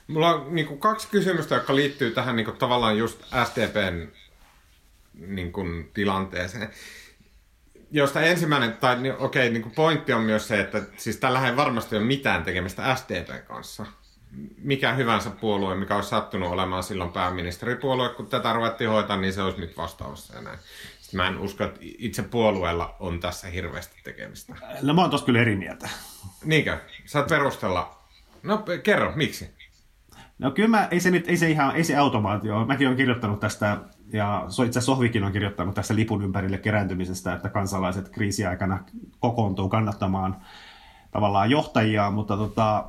Mulla on niin kuin, kaksi kysymystä, jotka liittyy tähän niin kuin, tavallaan just SDPn niin kuin, tilanteeseen. Josta ensimmäinen, tai niin, okei, niin pointti on myös se, että siis tällä ei varmasti ole mitään tekemistä SDPn kanssa. Mikä hyvänsä puolue, mikä olisi sattunut olemaan silloin pääministeripuolue, kun tätä ruvettiin hoitaa, niin se olisi nyt vastaavassa ja näin. Sitten mä en usko, että itse puolueella on tässä hirveästi tekemistä. No mä oon tossa kyllä eri mieltä. Niinkö? Saat perustella. No kerro, miksi? No kyllä mä, ei se nyt, ei se ihan, ei se automaatio. Mäkin olen kirjoittanut tästä, ja itse asiassa Sohvikin on kirjoittanut tästä lipun ympärille kerääntymisestä, että kansalaiset kriisiaikana kokoontuu kannattamaan tavallaan johtajia, mutta tota,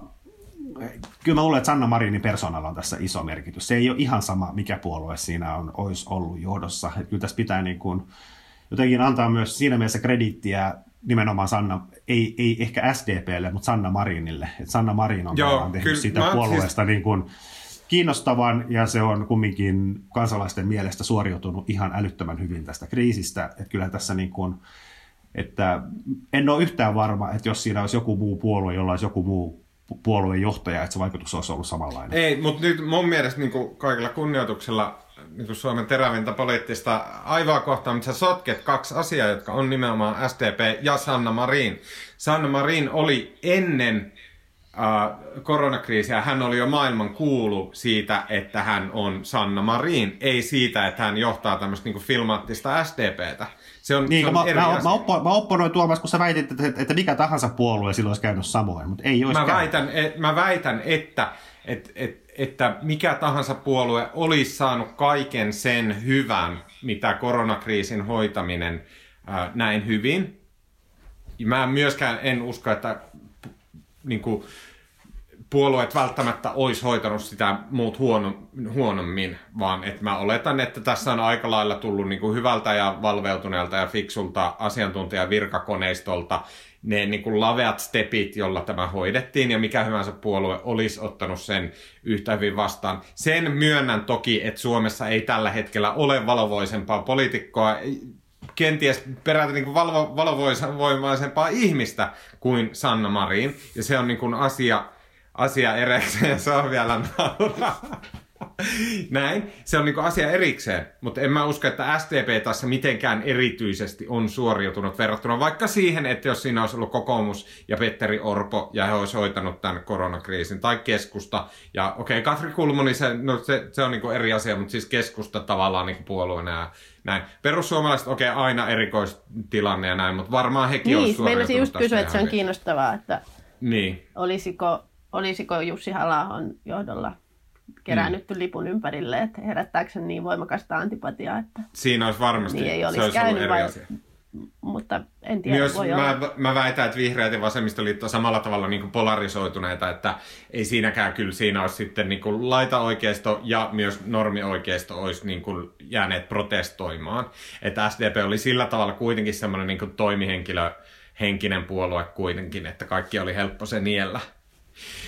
kyllä mä luulen, että Sanna Marinin persoonalla on tässä iso merkitys. Se ei ole ihan sama, mikä puolue siinä on, olisi ollut johdossa. Että kyllä tässä pitää niin kuin, jotenkin antaa myös siinä mielessä krediittiä nimenomaan Sanna, ei, ei ehkä SDPlle, mutta Sanna Marinille. Et Sanna Marin on Joo, tehnyt kyllä, siitä puolueesta siis... niin kuin kiinnostavan ja se on kumminkin kansalaisten mielestä suoriutunut ihan älyttömän hyvin tästä kriisistä. Että kyllä tässä niin kuin, että en ole yhtään varma, että jos siinä olisi joku muu puolue, jolla olisi joku muu puolueen johtaja, että se vaikutus olisi ollut samanlainen. Ei, mutta nyt mun mielestä niin kaikilla kunnioituksella niin Suomen terävintä poliittista aivoa kohtaan, mutta sä sotket kaksi asiaa, jotka on nimenomaan SDP ja Sanna Marin. Sanna Marin oli ennen uh, koronakriisiä, hän oli jo maailman kuulu siitä, että hän on Sanna Marin, ei siitä, että hän johtaa tämmöistä niin filmaattista SDPtä. Se on, niin, se on mä, eri mä, asia. Mä, oppo, mä opponoin Tuomas, kun sä väitit, että, että mikä tahansa puolue silloin olisi käynyt samoin, mutta ei olisi mä väitän, et, mä väitän, että et, et, että mikä tahansa puolue olisi saanut kaiken sen hyvän, mitä koronakriisin hoitaminen ää, näin hyvin. Mä myöskään en usko, että niin kuin, puolueet välttämättä olisi hoitanut sitä muut huono, huonommin, vaan että mä oletan, että tässä on aika lailla tullut niin kuin hyvältä ja valveutuneelta ja fiksulta asiantuntijavirkakoneistolta ne niin kuin laveat stepit, jolla tämä hoidettiin, ja mikä hyvänsä puolue olisi ottanut sen yhtä hyvin vastaan. Sen myönnän toki, että Suomessa ei tällä hetkellä ole valovoisempaa poliitikkoa, kenties peräti niin valvo, valovoimaisempaa ihmistä kuin Sanna Marin, ja se on niin kuin asia, asia erekseen, ja se on vielä. Näin. Se on niinku asia erikseen, mutta en mä usko, että SDP tässä mitenkään erityisesti on suoriutunut verrattuna vaikka siihen, että jos siinä olisi ollut kokoomus ja Petteri Orpo ja he olisi hoitanut tämän koronakriisin tai keskusta. Ja okei, okay, Katri Kulmuni, se, no se, se on niinku eri asia, mutta siis keskusta tavallaan niinku puolueena näin. Perussuomalaiset, okei, okay, aina erikoistilanne ja näin, mutta varmaan hekin niin, olisi Niin, just kysyä, että se on kiinnostavaa, että niin. olisiko, olisiko Jussi halla johdolla kerännyt mm. lipun ympärille, että herättääkö se niin voimakasta antipatiaa, että Siinä olisi varmasti, niin ei olisi se olisi käynyt, eri vai, asia. Mutta en tiedä, Myös voi mä, olla. mä väitän, että vihreät ja vasemmistoliitto on samalla tavalla niin polarisoituneita, että ei siinäkään kyllä siinä olisi sitten niin kuin laita-oikeisto ja myös normioikeisto olisi niin kuin jääneet protestoimaan. Että SDP oli sillä tavalla kuitenkin semmoinen niin toimihenkilö, henkinen puolue kuitenkin, että kaikki oli helppo se niellä.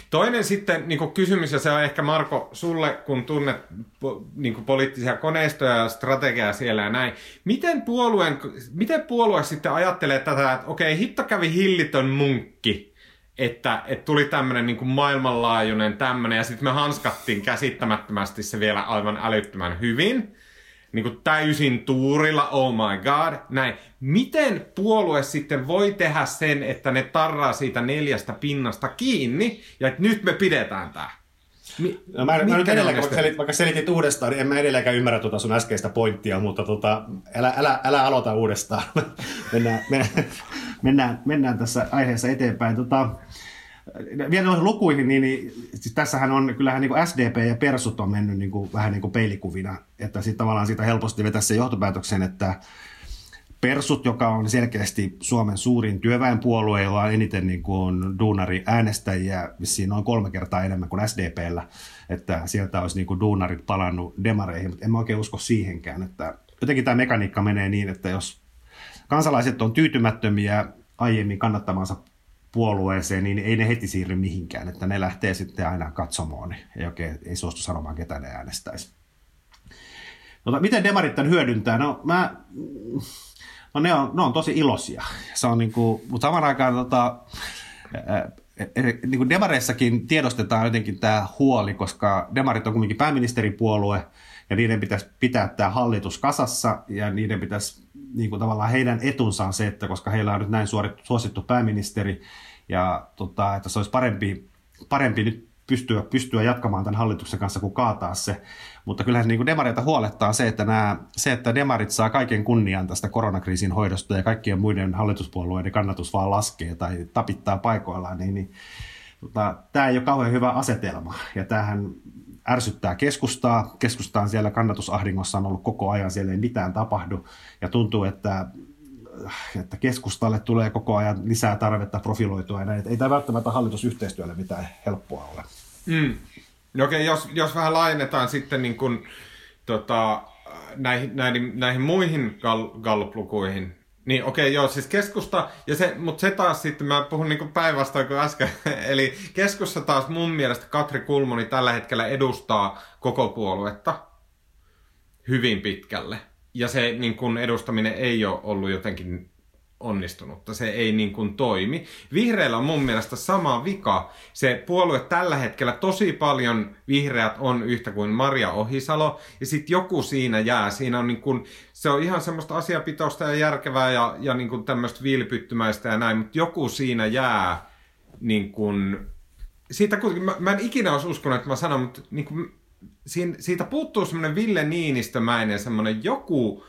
Toinen sitten niin kysymys, ja se on ehkä Marko sulle, kun tunnet niin poliittisia koneistoja ja strategiaa siellä ja näin. Miten, puolueen, miten puolue sitten ajattelee tätä, että okei, hitto kävi hillitön munkki, että, että tuli tämmöinen niin maailmanlaajuinen tämmöinen, ja sitten me hanskattiin käsittämättömästi se vielä aivan älyttömän hyvin niin kuin täysin tuurilla, oh my god, näin. Miten puolue sitten voi tehdä sen, että ne tarraa siitä neljästä pinnasta kiinni, ja että nyt me pidetään tämä? Mi- no, mä, mä nyt edelleenkään, vaikka, selit, vaikka selitit uudestaan, niin en mä edelleenkään ymmärrä tuota sun äskeistä pointtia, mutta tota, älä, älä, älä aloita uudestaan. mennään, mennään, mennään, mennään tässä aiheessa eteenpäin. Tota, vielä noihin lukuihin, niin, niin siis tässähän on, kyllähän niin SDP ja Persut on mennyt niin kuin, vähän niin kuin peilikuvina, että sitten tavallaan siitä helposti vetää se johtopäätöksen, että Persut, joka on selkeästi Suomen suurin työväenpuolue, jolla on eniten niin kuin duunari äänestäjiä, siinä on kolme kertaa enemmän kuin SDPllä, että sieltä olisi niin kuin duunarit palannut demareihin, mutta en mä oikein usko siihenkään, että jotenkin tämä mekaniikka menee niin, että jos kansalaiset on tyytymättömiä aiemmin kannattamansa puolueeseen, niin ei ne heti siirry mihinkään, että ne lähtee sitten aina katsomaan, ei oikein ei suostu sanomaan, ketä ne äänestäisi. Mutta miten demarit tämän hyödyntää? No, mä, no ne, on, ne on tosi iloisia. Se on niin kuin, mutta samaan aikaan tota, niin kuin demareissakin tiedostetaan jotenkin tämä huoli, koska demarit on kuitenkin pääministeripuolue, ja niiden pitäisi pitää tämä hallitus kasassa, ja niiden pitäisi niin kuin tavallaan heidän etunsa on se, että koska heillä on nyt näin suosittu pääministeri, ja tota, että se olisi parempi, parempi nyt pystyä, pystyä jatkamaan tämän hallituksen kanssa kuin kaataa se. Mutta kyllähän niin kuin demareita huolettaa se että, nämä, se, että demarit saa kaiken kunnian tästä koronakriisin hoidosta ja kaikkien muiden hallituspuolueiden kannatus vaan laskee tai tapittaa paikoillaan, niin, niin tota, tämä ei ole kauhean hyvä asetelma. Ja tämähän ärsyttää keskustaa. Keskustaan siellä kannatusahdingossa on ollut koko ajan, siellä ei mitään tapahdu. Ja tuntuu, että, että keskustalle tulee koko ajan lisää tarvetta profiloitua. Ja. Ei tämä välttämättä hallitusyhteistyölle mitään helppoa ole. Mm. No okei, jos, jos vähän laajennetaan sitten niin kuin, tota, näihin, näihin, näihin muihin Gallup-lukuihin, niin okei, okay, joo, siis keskusta, ja se, mutta se taas sitten, mä puhun niin päinvastoin kuin äsken, eli keskusta taas mun mielestä Katri Kulmoni tällä hetkellä edustaa koko puoluetta hyvin pitkälle. Ja se niin kun edustaminen ei ole ollut jotenkin onnistunutta. Se ei niin kuin toimi. Vihreillä on mun mielestä sama vika. Se puolue tällä hetkellä tosi paljon vihreät on yhtä kuin Maria Ohisalo. Ja sitten joku siinä jää. Siinä on niin kuin, se on ihan semmoista asiapitoista ja järkevää ja, ja niin kuin tämmöistä vilpyttymäistä ja näin. Mutta joku siinä jää niin kuin siitä kuitenkin, mä, mä en ikinä olisi uskonut, että mä sanon, mutta niin kuin, siinä, siitä puuttuu semmoinen Ville Niinistömäinen semmoinen joku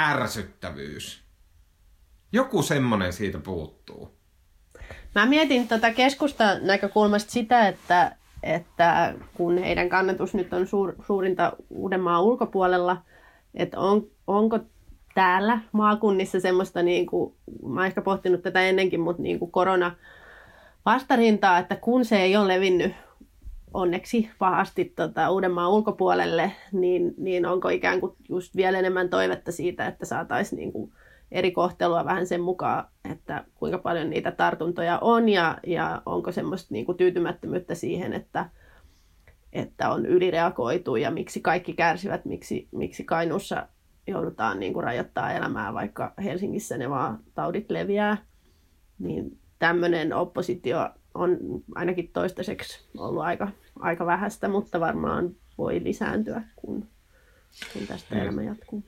ärsyttävyys. Joku semmoinen siitä puuttuu. Mä mietin tuota keskusta näkökulmasta sitä, että, että kun heidän kannatus nyt on suur, suurinta Uudenmaan ulkopuolella, että on, onko täällä maakunnissa semmoista, niin kuin, mä oon ehkä pohtinut tätä ennenkin, mutta niin kuin korona vastarintaa, että kun se ei ole levinnyt onneksi pahasti tota, Uudenmaan ulkopuolelle, niin, niin onko ikään kuin just vielä enemmän toivetta siitä, että saataisiin niin kuin eri kohtelua vähän sen mukaan, että kuinka paljon niitä tartuntoja on ja, ja onko semmoista niin kuin tyytymättömyyttä siihen, että, että on ylireagoitu ja miksi kaikki kärsivät, miksi, miksi Kainuussa joudutaan niin kuin rajoittaa elämää, vaikka Helsingissä ne vaan taudit leviää. Niin tämmöinen oppositio on ainakin toistaiseksi ollut aika, aika vähäistä, mutta varmaan voi lisääntyä, kun, kun tästä elämä jatkuu.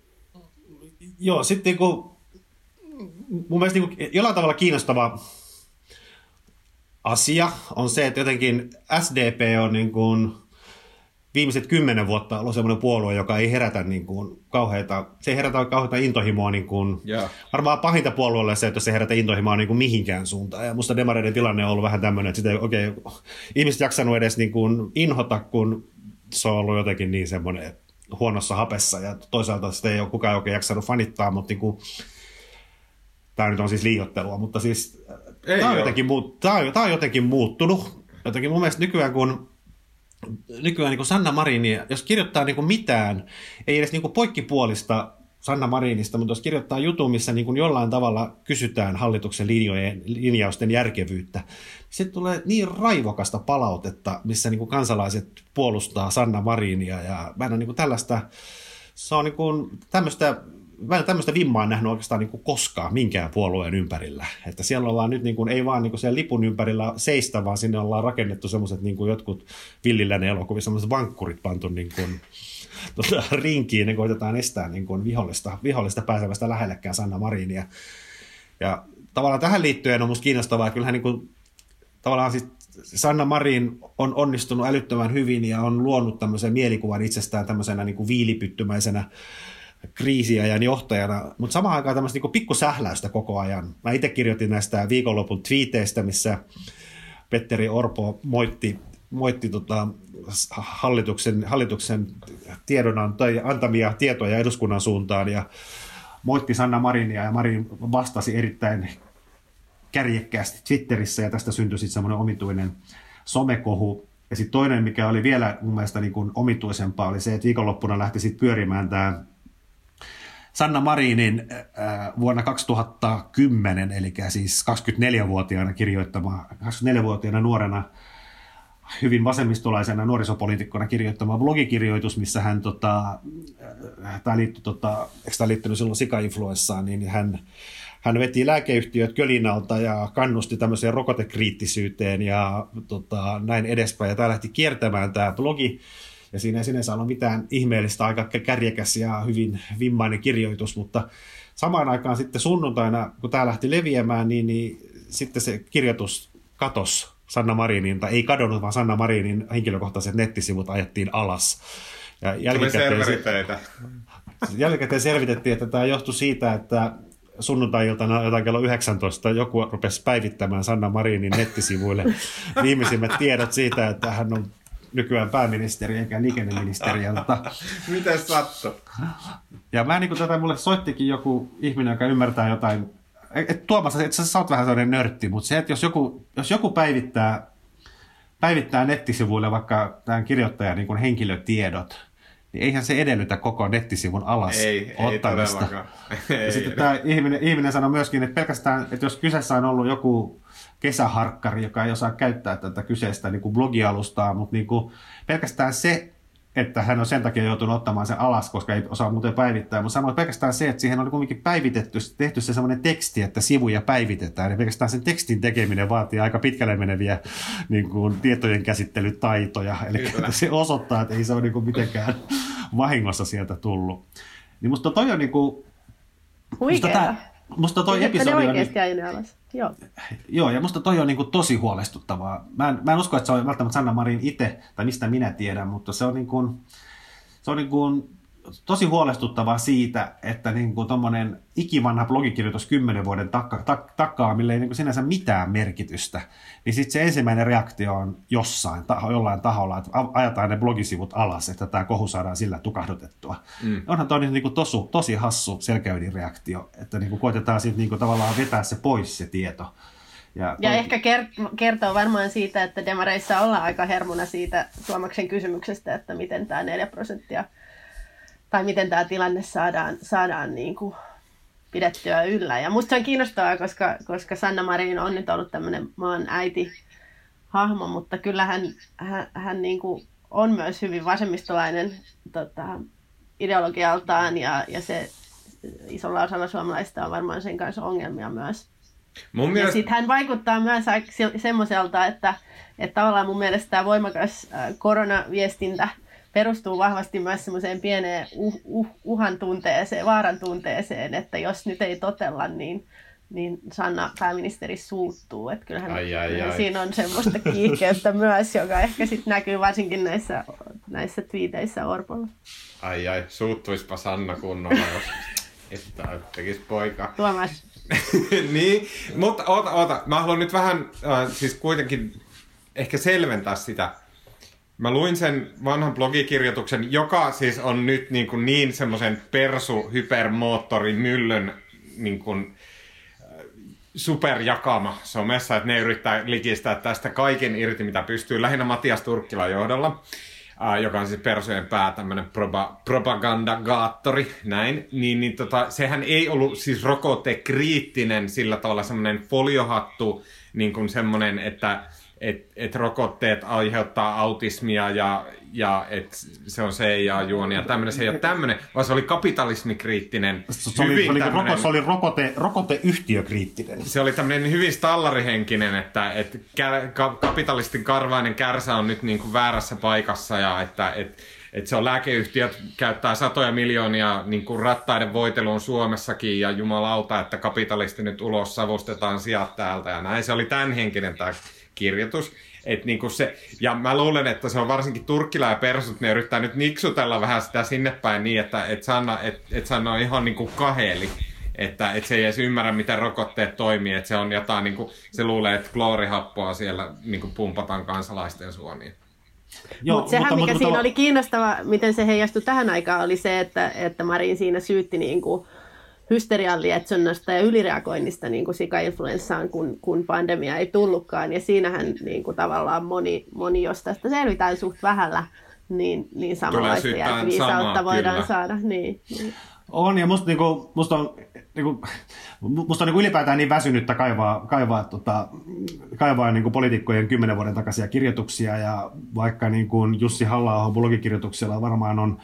Joo, sitten kun mun mielestä niin jollain tavalla kiinnostava asia on se, että jotenkin SDP on niin kuin viimeiset kymmenen vuotta ollut sellainen puolue, joka ei herätä niin kuin kauheita, se ei herätä kauheita intohimoa. Niin kuin, yeah. Varmaan pahinta puolueelle se, että se herätä intohimoa niin kuin mihinkään suuntaan. Ja musta demareiden tilanne on ollut vähän tämmöinen, että sitä ei oikein ihmiset jaksanut edes niin kuin inhota, kun se on ollut jotenkin niin semmoinen huonossa hapessa. Ja toisaalta sitä ei ole kukaan oikein jaksanut fanittaa, mutta niin kuin, Tämä nyt on siis liiottelua, mutta siis Ei tämä, on jotenkin, muut, tämä, on, tämä on jotenkin muuttunut. Jotenkin mun mielestä nykyään, kun nykyään niin kuin Sanna Marini, jos kirjoittaa niin kuin mitään, ei edes niin kuin poikkipuolista Sanna Marinista, mutta jos kirjoittaa jutun, missä niin kuin jollain tavalla kysytään hallituksen linjojen, linjausten järkevyyttä, niin se tulee niin raivokasta palautetta, missä niin kuin kansalaiset puolustaa Sanna Marinia. Ja mä en niin kuin tällaista, se on niin kuin tämmöistä mä en tämmöistä vimmaa nähnyt oikeastaan niin kuin koskaan minkään puolueen ympärillä. Että siellä ollaan nyt niin kuin, ei vaan niin kuin lipun ympärillä seistä, vaan sinne ollaan rakennettu semmoiset niin kuin jotkut villilläne elokuvissa, semmoiset vankkurit pantu niin kuin, tota, rinkiin, niin koitetaan estää niin kuin vihollista, vihollista pääsemästä lähellekään Sanna Marinia. Ja tavallaan tähän liittyen on musta kiinnostavaa, että kyllähän niin kuin, tavallaan siis Sanna Marin on onnistunut älyttömän hyvin ja on luonut tämmöisen mielikuvan itsestään tämmöisenä niin kuin viilipyttymäisenä kriisiajan johtajana, mutta samaan aikaan tämmöistä niin pikkusähläystä koko ajan. Mä itse kirjoitin näistä viikonlopun twiiteistä, missä Petteri Orpo moitti, moitti tota, hallituksen, hallituksen tiedon tai antamia tietoja eduskunnan suuntaan ja moitti Sanna Marinia ja Marin vastasi erittäin kärjekkäästi Twitterissä ja tästä syntyi sitten semmoinen omituinen somekohu. Ja sitten toinen, mikä oli vielä mun mielestä niin kuin omituisempaa, oli se, että viikonloppuna lähti sitten pyörimään tämä Sanna Marinin äh, vuonna 2010, eli siis 24-vuotiaana kirjoittama, 24-vuotiaana nuorena hyvin vasemmistolaisena nuorisopoliitikkona kirjoittama blogikirjoitus, missä hän, tota, äh, tämä liittyy, tota, eikö tämä liittynyt silloin sikainfluenssaan, niin hän, hän veti lääkeyhtiöt kölinalta ja kannusti tämmöiseen rokotekriittisyyteen ja tota, näin edespäin. Ja tämä lähti kiertämään tämä blogi ja siinä ei sinänsä ole mitään ihmeellistä, aika kärjekäs ja hyvin vimmainen kirjoitus, mutta samaan aikaan sitten sunnuntaina, kun tämä lähti leviämään, niin, niin sitten se kirjoitus katos Sanna Marinin, tai ei kadonnut, vaan Sanna Marinin henkilökohtaiset nettisivut ajettiin alas. Ja jälkikäteen, jälkikäteen selvitettiin, että tämä johtui siitä, että sunnuntai-iltana jotain kello 19 joku rupesi päivittämään Sanna Marinin nettisivuille viimeisimmät tiedot siitä, että hän on nykyään pääministeri eikä liikenneministeri. Miten sattu? Ja mä niin kuin tätä mulle soittikin joku ihminen, joka ymmärtää jotain. Et Tuomas, että sä, sä oot vähän sellainen nörtti, mutta se, että jos joku, jos joku päivittää, päivittää nettisivuille vaikka tämän kirjoittajan niin kuin henkilötiedot, niin eihän se edellytä koko nettisivun alas ei, ottamista. Ei, ei, ja sitten tämä ihminen, ihminen sanoi myöskin, että pelkästään, että jos kyseessä on ollut joku kesäharkkari, joka ei osaa käyttää tätä kyseistä niin kuin blogialustaa, mutta niin kuin pelkästään se, että hän on sen takia joutunut ottamaan sen alas, koska ei osaa muuten päivittää. Mutta samoin pelkästään se, että siihen on kuitenkin päivitetty, tehty se semmoinen teksti, että sivuja päivitetään. Ja pelkästään sen tekstin tekeminen vaatii aika pitkälle meneviä niin kuin, tietojen käsittelytaitoja. Eli se osoittaa, että ei se ole niin kuin mitenkään vahingossa sieltä tullut. Niin musta toi on niin kuin. Musta, musta toi episodi on... oikeasti alas. Joo. Joo, ja musta toi on niin kuin tosi huolestuttavaa. Mä en, mä en usko, että se on välttämättä Sanna Marin itse, tai mistä minä tiedän, mutta se on, niin kuin, se on niin kuin tosi huolestuttavaa siitä, että niin kuin tommonen ikivanha blogikirjoitus kymmenen vuoden takka, tak, takaa, millä ei niin kuin sinänsä mitään merkitystä, niin sitten se ensimmäinen reaktio on jossain, taho, jollain taholla, että ajetaan ne blogisivut alas, että tämä kohu saadaan sillä tukahdutettua. Mm. Onhan toi niin kuin tosu, tosi hassu selkäydin reaktio, että niin kuin koitetaan sitten niin kuin tavallaan vetää se pois se tieto. Ja, ja ehkä kertoo varmaan siitä, että demareissa ollaan aika hermona siitä Suomaksen kysymyksestä, että miten tämä 4 prosenttia tai miten tämä tilanne saadaan, saadaan niin kuin pidettyä yllä. Ja musta se on kiinnostavaa, koska, koska Sanna Marin on nyt ollut tämmöinen maan äiti hahmo, mutta kyllä hän, hän, hän niin kuin on myös hyvin vasemmistolainen tota, ideologialtaan ja, ja se isolla osalla suomalaisista on varmaan sen kanssa ongelmia myös. Mun mielestä... Ja sitten hän vaikuttaa myös semmoiselta, että, että tavallaan mun mielestä tämä voimakas koronaviestintä – perustuu vahvasti myös semmoiseen pieneen uh, uh, uhan tunteeseen, vaaran tunteeseen, että jos nyt ei totella, niin, niin Sanna pääministeri suuttuu. Että kyllähän ai, ai, ai. siinä on semmoista kiihkeyttä myös, joka ehkä sitten näkyy varsinkin näissä, näissä twiiteissä Orpolla. Ai ai, suuttuispa Sanna kunnolla, jos että tekisi poika. Tuomas. niin, mutta oota, oota. Mä haluan nyt vähän äh, siis kuitenkin ehkä selventää sitä, Mä luin sen vanhan blogikirjoituksen, joka siis on nyt niin, kuin niin semmoisen persu hypermoottorin myllön niin kuin, äh, superjakama somessa, että ne yrittää likistää tästä kaiken irti, mitä pystyy. Lähinnä Matias Turkkilan johdolla, äh, joka on siis persujen pää, tämmöinen propa, propagandagaattori, näin. Niin, niin tota, sehän ei ollut siis rokotekriittinen sillä tavalla semmoinen foliohattu, niin kuin semmoinen, että että et rokotteet aiheuttaa autismia ja, ja että se on CIA-juoni ja tämmöinen. Se ei ole tämmöinen, vaan se oli kapitalismikriittinen. Se oli, hyvin se oli, se oli rokote, rokoteyhtiökriittinen. Se oli tämmöinen hyvin stallarihenkinen, että, että ka, kapitalistin karvainen kärsä on nyt niin kuin väärässä paikassa ja että, että että se on lääkeyhtiöt käyttää satoja miljoonia niin kuin rattaiden voiteluun Suomessakin ja jumalauta, että kapitalisti nyt ulos savustetaan sijat täältä ja näin. Se oli tämän henkinen tämä kirjoitus. Et niinku se, ja mä luulen, että se on varsinkin Turkkila ja Persut, ne yrittää nyt niksutella vähän sitä sinne päin niin, että et Sanna, et, et Sanna on ihan niinku kaheli. Että et se ei edes ymmärrä, miten rokotteet toimii. Että se on jotain, niinku, se luulee, että kloorihappoa siellä niinku pumpataan kansalaisten suoniin. Mutta sehän, mutta, mikä mutta, siinä mutta... oli kiinnostava, miten se heijastui tähän aikaan, oli se, että, että Marin siinä syytti niin kuin hysterian lietsonnasta ja ylireagoinnista niin kuin sika-influenssaan, kun, kun pandemia ei tullutkaan. Ja siinähän niin kuin tavallaan moni, moni, jos tästä selvitään suht vähällä, niin, niin samanlaista viisautta voidaan kyllä. saada. Niin, niin. On, ja musta, niinku, musta on, niinku, musta on niinku ylipäätään niin väsynyttä kaivaa, kaivaa, tota, kaivaa niinku poliitikkojen kymmenen vuoden takaisia kirjoituksia, ja vaikka niinku Jussi halla blogikirjoituksella varmaan on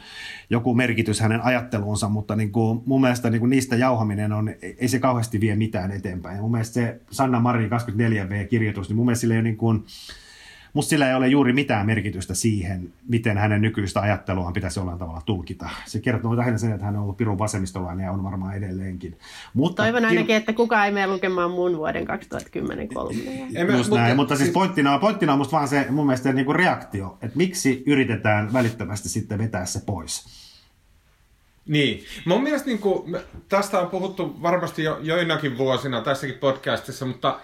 joku merkitys hänen ajatteluunsa, mutta niinku, mun mielestä niinku niistä jauhaminen on, ei se kauheasti vie mitään eteenpäin. Ja mun mielestä se Sanna Marin 24V-kirjoitus, niin mun mielestä sillä ei ole niinku, Musta sillä ei ole juuri mitään merkitystä siihen, miten hänen nykyistä ajatteluaan pitäisi jollain tavalla tulkita. Se kertoo lähinnä sen, että hän on ollut pirun vasemmistolainen ja on varmaan edelleenkin. Mutta Toivon ainakin, kir... että kukaan ei mene lukemaan mun vuoden 2010 kolumnia. Just mutta... näin, mutta siis pointtina, pointtina on musta vaan se mun mielestä niin kuin reaktio, että miksi yritetään välittömästi sitten vetää se pois. Niin. Mun mielestä niin kuin, tästä on puhuttu varmasti jo joinakin vuosina tässäkin podcastissa, mutta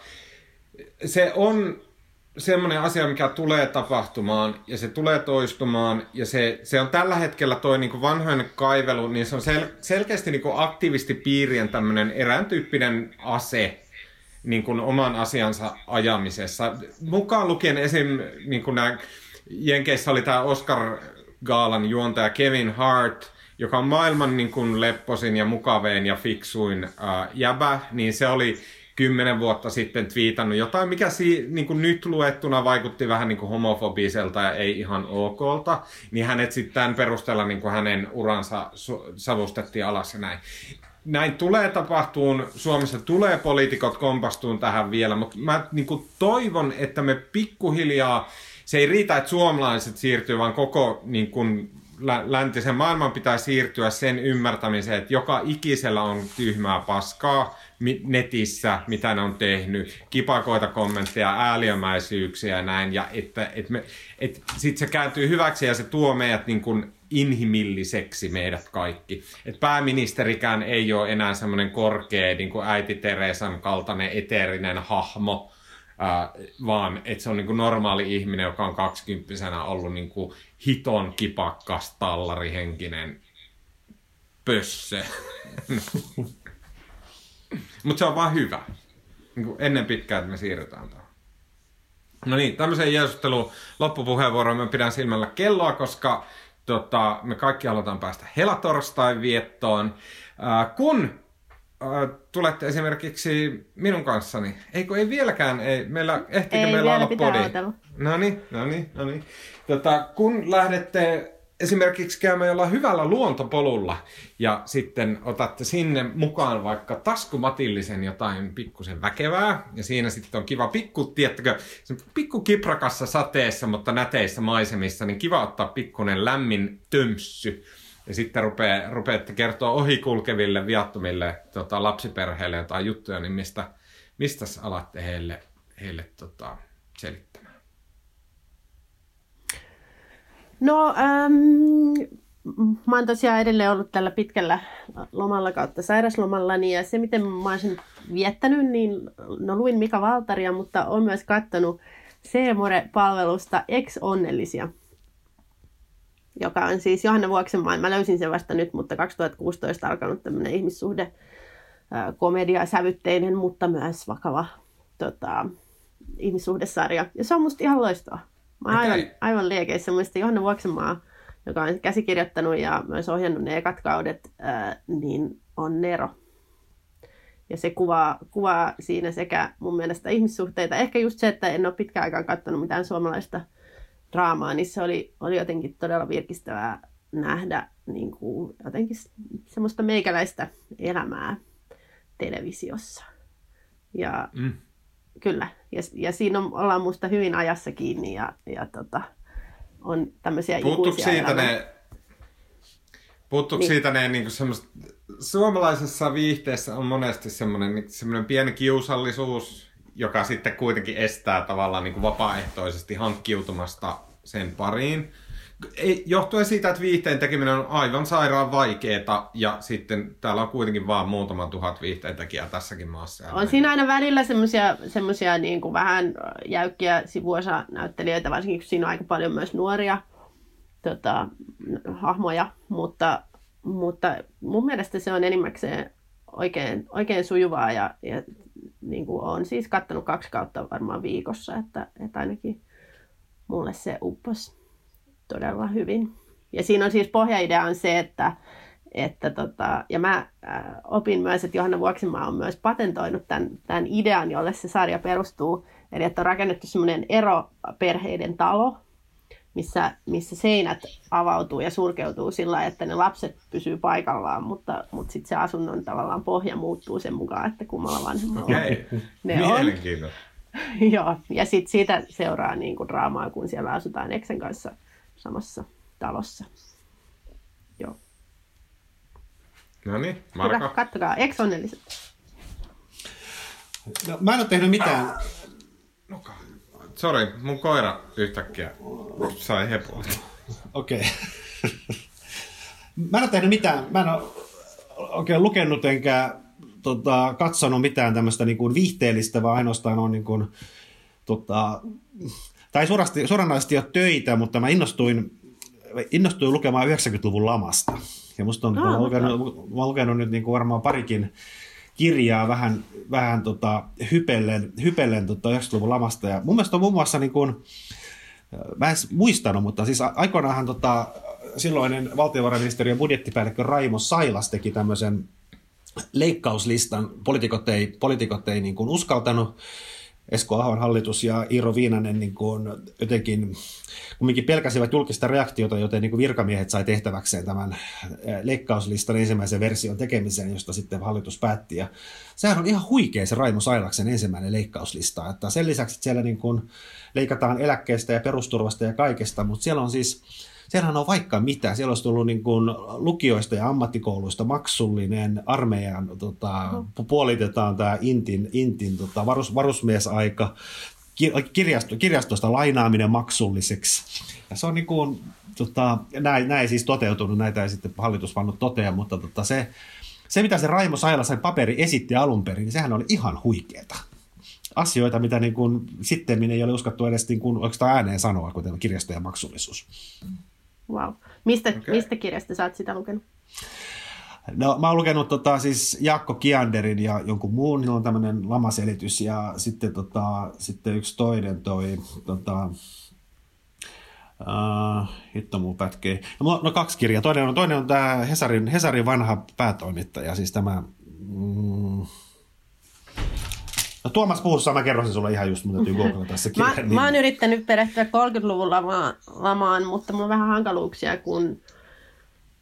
se on semmoinen asia, mikä tulee tapahtumaan ja se tulee toistumaan ja se, se on tällä hetkellä toi niin vanhojen kaivelu, niin se on sel, selkeästi niin aktivistipiirien tämmöinen erääntyyppinen ase niin kuin oman asiansa ajamisessa. Mukaan lukien esim. Niin kuin nämä, Jenkeissä oli tämä Oscar Gaalan juontaja Kevin Hart, joka on maailman niin kuin lepposin ja mukavein ja fiksuin äh, jäbä, niin se oli kymmenen vuotta sitten twiitannut jotain, mikä si, niin kuin nyt luettuna vaikutti vähän niin kuin homofobiselta ja ei ihan okolta, niin hänet sitten tämän perusteella niin kuin hänen uransa savustettiin alas ja näin. Näin tulee tapahtuun, Suomessa tulee poliitikot kompastuun tähän vielä, mutta mä niin kuin toivon, että me pikkuhiljaa, se ei riitä, että suomalaiset siirtyy, vaan koko niin kuin, läntisen maailman pitää siirtyä sen ymmärtämiseen, että joka ikisellä on tyhmää paskaa, netissä, mitä ne on tehnyt, kipakoita kommentteja, ääliömäisyyksiä ja näin, ja että et me, et sit se kääntyy hyväksi ja se tuo meidät niin kuin inhimilliseksi meidät kaikki. Et pääministerikään ei ole enää semmoinen korkea niin kuin äiti Teresan kaltainen eteerinen hahmo, ää, vaan että se on niin kuin normaali ihminen, joka on kaksikymppisenä ollut niin kuin hiton kipakkas tallarihenkinen pössö. Mutta se on vaan hyvä. Niin kuin ennen pitkään, että me siirrytään tuohon. No niin, tämmöisen Jeesustelun loppupuheenvuoroon me pidän silmällä kelloa, koska tota, me kaikki halutaan päästä helatorstain viettoon. Äh, kun äh, tulette esimerkiksi minun kanssani, eikö ei vieläkään, ei, meillä, ehtikö ei, meillä olla podi? No niin, no niin, no niin. Tota, kun lähdette esimerkiksi käymään jollain hyvällä luontopolulla ja sitten otatte sinne mukaan vaikka taskumatillisen jotain pikkusen väkevää ja siinä sitten on kiva pikku, tiettäkö, pikku kiprakassa sateessa, mutta näteissä maisemissa, niin kiva ottaa pikkunen lämmin tömssy ja sitten rupeaa, rupeatte kertoa ohikulkeville viattomille tota, lapsiperheille jotain juttuja, niin mistä, mistä alatte heille, heille tota, selittää? No, ähm, mä oon tosiaan edelleen ollut tällä pitkällä lomalla kautta sairaslomallani ja se, miten mä oon sen viettänyt, niin no luin Mika Valtaria, mutta on myös katsonut Seemore-palvelusta Ex-onnellisia, joka on siis Johanna Vuoksenmaan, mä löysin sen vasta nyt, mutta 2016 alkanut tämmöinen ihmissuhde komedia sävytteinen, mutta myös vakava tota, ihmissuhdesarja. Ja se on musta ihan loistavaa. Mä okay. aivan, aivan liekeissä. Muista Johanna Vuoksenmaa, joka on käsikirjoittanut ja myös ohjannut ne ekat kaudet, ää, niin on Nero. Ja se kuvaa, kuvaa siinä sekä mun mielestä ihmissuhteita. Ehkä just se, että en ole pitkään aikaan katsonut mitään suomalaista draamaa, niin se oli, oli jotenkin todella virkistävää nähdä niin kuin jotenkin semmoista meikäläistä elämää televisiossa. Ja mm kyllä. Ja, ja siinä on, ollaan musta hyvin ajassa kiinni ja, ja tota, on tämmöisiä Puuttuuko siitä ne, puuttuuko niin. siitä ne niin semmoista, suomalaisessa viihteessä on monesti semmoinen, semmoinen pieni kiusallisuus, joka sitten kuitenkin estää tavallaan niin kuin vapaaehtoisesti hankkiutumasta sen pariin johtuen siitä, että viihteen tekeminen on aivan sairaan vaikeeta ja sitten täällä on kuitenkin vaan muutama tuhat viihteentekijää tässäkin maassa. On siinä aina välillä semmoisia semmosia niin kuin vähän jäykkiä sivuosa näyttelijöitä, varsinkin kun siinä on aika paljon myös nuoria tota, hahmoja, mutta, mutta mun mielestä se on enimmäkseen oikein, oikein sujuvaa ja, ja niin kuin olen siis kattanut kaksi kautta varmaan viikossa, että, että ainakin mulle se upposi todella hyvin. Ja siinä on siis pohjaidea on se, että, että tota, ja mä äh, opin myös, että Johanna Vuoksimaa on myös patentoinut tämän, tämän idean, jolle se sarja perustuu. Eli että on rakennettu semmoinen eroperheiden talo, missä, missä seinät avautuu ja sulkeutuu sillä että ne lapset pysyy paikallaan, mutta, mutta sitten se asunnon tavallaan pohja muuttuu sen mukaan, että kummalla vanhemmalla okay. ne on. Joo, ja sitten siitä seuraa niin kuin draamaa, kun siellä asutaan Eksen kanssa – samassa talossa. Joo. No niin, Marko. Hyvä, kattokaa, eikö onnelliset? No, mä en ole tehnyt mitään. No, Sori, mun koira yhtäkkiä sai hepua. Okei. Okay. mä en ole tehnyt mitään. Mä en ole oikein lukenut enkä tota, katsonut mitään tämmöistä niin kuin viihteellistä, vaan ainoastaan on niin kuin, tota, tai suorasti, suoranaisesti ole töitä, mutta mä innostuin, innostuin lukemaan 90-luvun lamasta. Ja musta on, oh, mä, lukenut, mä olen lukenut nyt niin kuin varmaan parikin kirjaa vähän, vähän tota, hypellen, hypellen tota 90-luvun lamasta. Ja mun mielestä on muun muassa, niin kuin, mä en muistanut, mutta siis aikoinaanhan tota, silloinen valtiovarainministeriön budjettipäällikkö Raimo Sailas teki tämmöisen leikkauslistan. Poliitikot ei, poliitikot ei niin kuin uskaltanut Esko Ahon hallitus ja Iiro Viinanen niin kuin jotenkin kumminkin pelkäsivät julkista reaktiota, joten niin kuin virkamiehet sai tehtäväkseen tämän leikkauslistan ensimmäisen version tekemisen, josta sitten hallitus päätti. Ja sehän on ihan huikea se Raimo Sailaksen ensimmäinen leikkauslista. Että sen lisäksi että siellä niin kuin leikataan eläkkeestä ja perusturvasta ja kaikesta, mutta siellä on siis siellähän on vaikka mitä. Siellä olisi tullut niin kuin lukioista ja ammattikouluista maksullinen armeijan, tota, puolitetaan tämä Intin, Intin tota, varus, varusmiesaika, kirjasto, kirjastosta lainaaminen maksulliseksi. Ja se on niin kuin, tota, näin, näin siis toteutunut, näitä ei sitten hallitus vannut totea, mutta tota, se, se, mitä se Raimo Sailasen paperi esitti alun perin, niin sehän oli ihan huikeeta. Asioita, mitä niin kuin, sitten ei ole uskottu edes niin kuin, oikeastaan ääneen sanoa, kuten kirjastojen maksullisuus. Wow. Mistä, okay. mistä kirjasta sä oot sitä lukenut? No, mä oon lukenut tota, siis Jaakko Kianderin ja jonkun muun, niin on tämmöinen lamaselitys, ja sitten, tota, sitten yksi toinen toi, tota, Uh, hitto muu pätkei. No, no kaksi kirjaa. Toinen on, toinen on tämä Hesarin, Hesarin vanha päätoimittaja, siis tämä... Mm, No Tuomas Puussa, mä kerron sen sulle ihan just, mutta täytyy googlata se kirja. Mä, mä oon yrittänyt perehtyä 30-luvun lamaan, lamaan, mutta mulla on vähän hankaluuksia, kun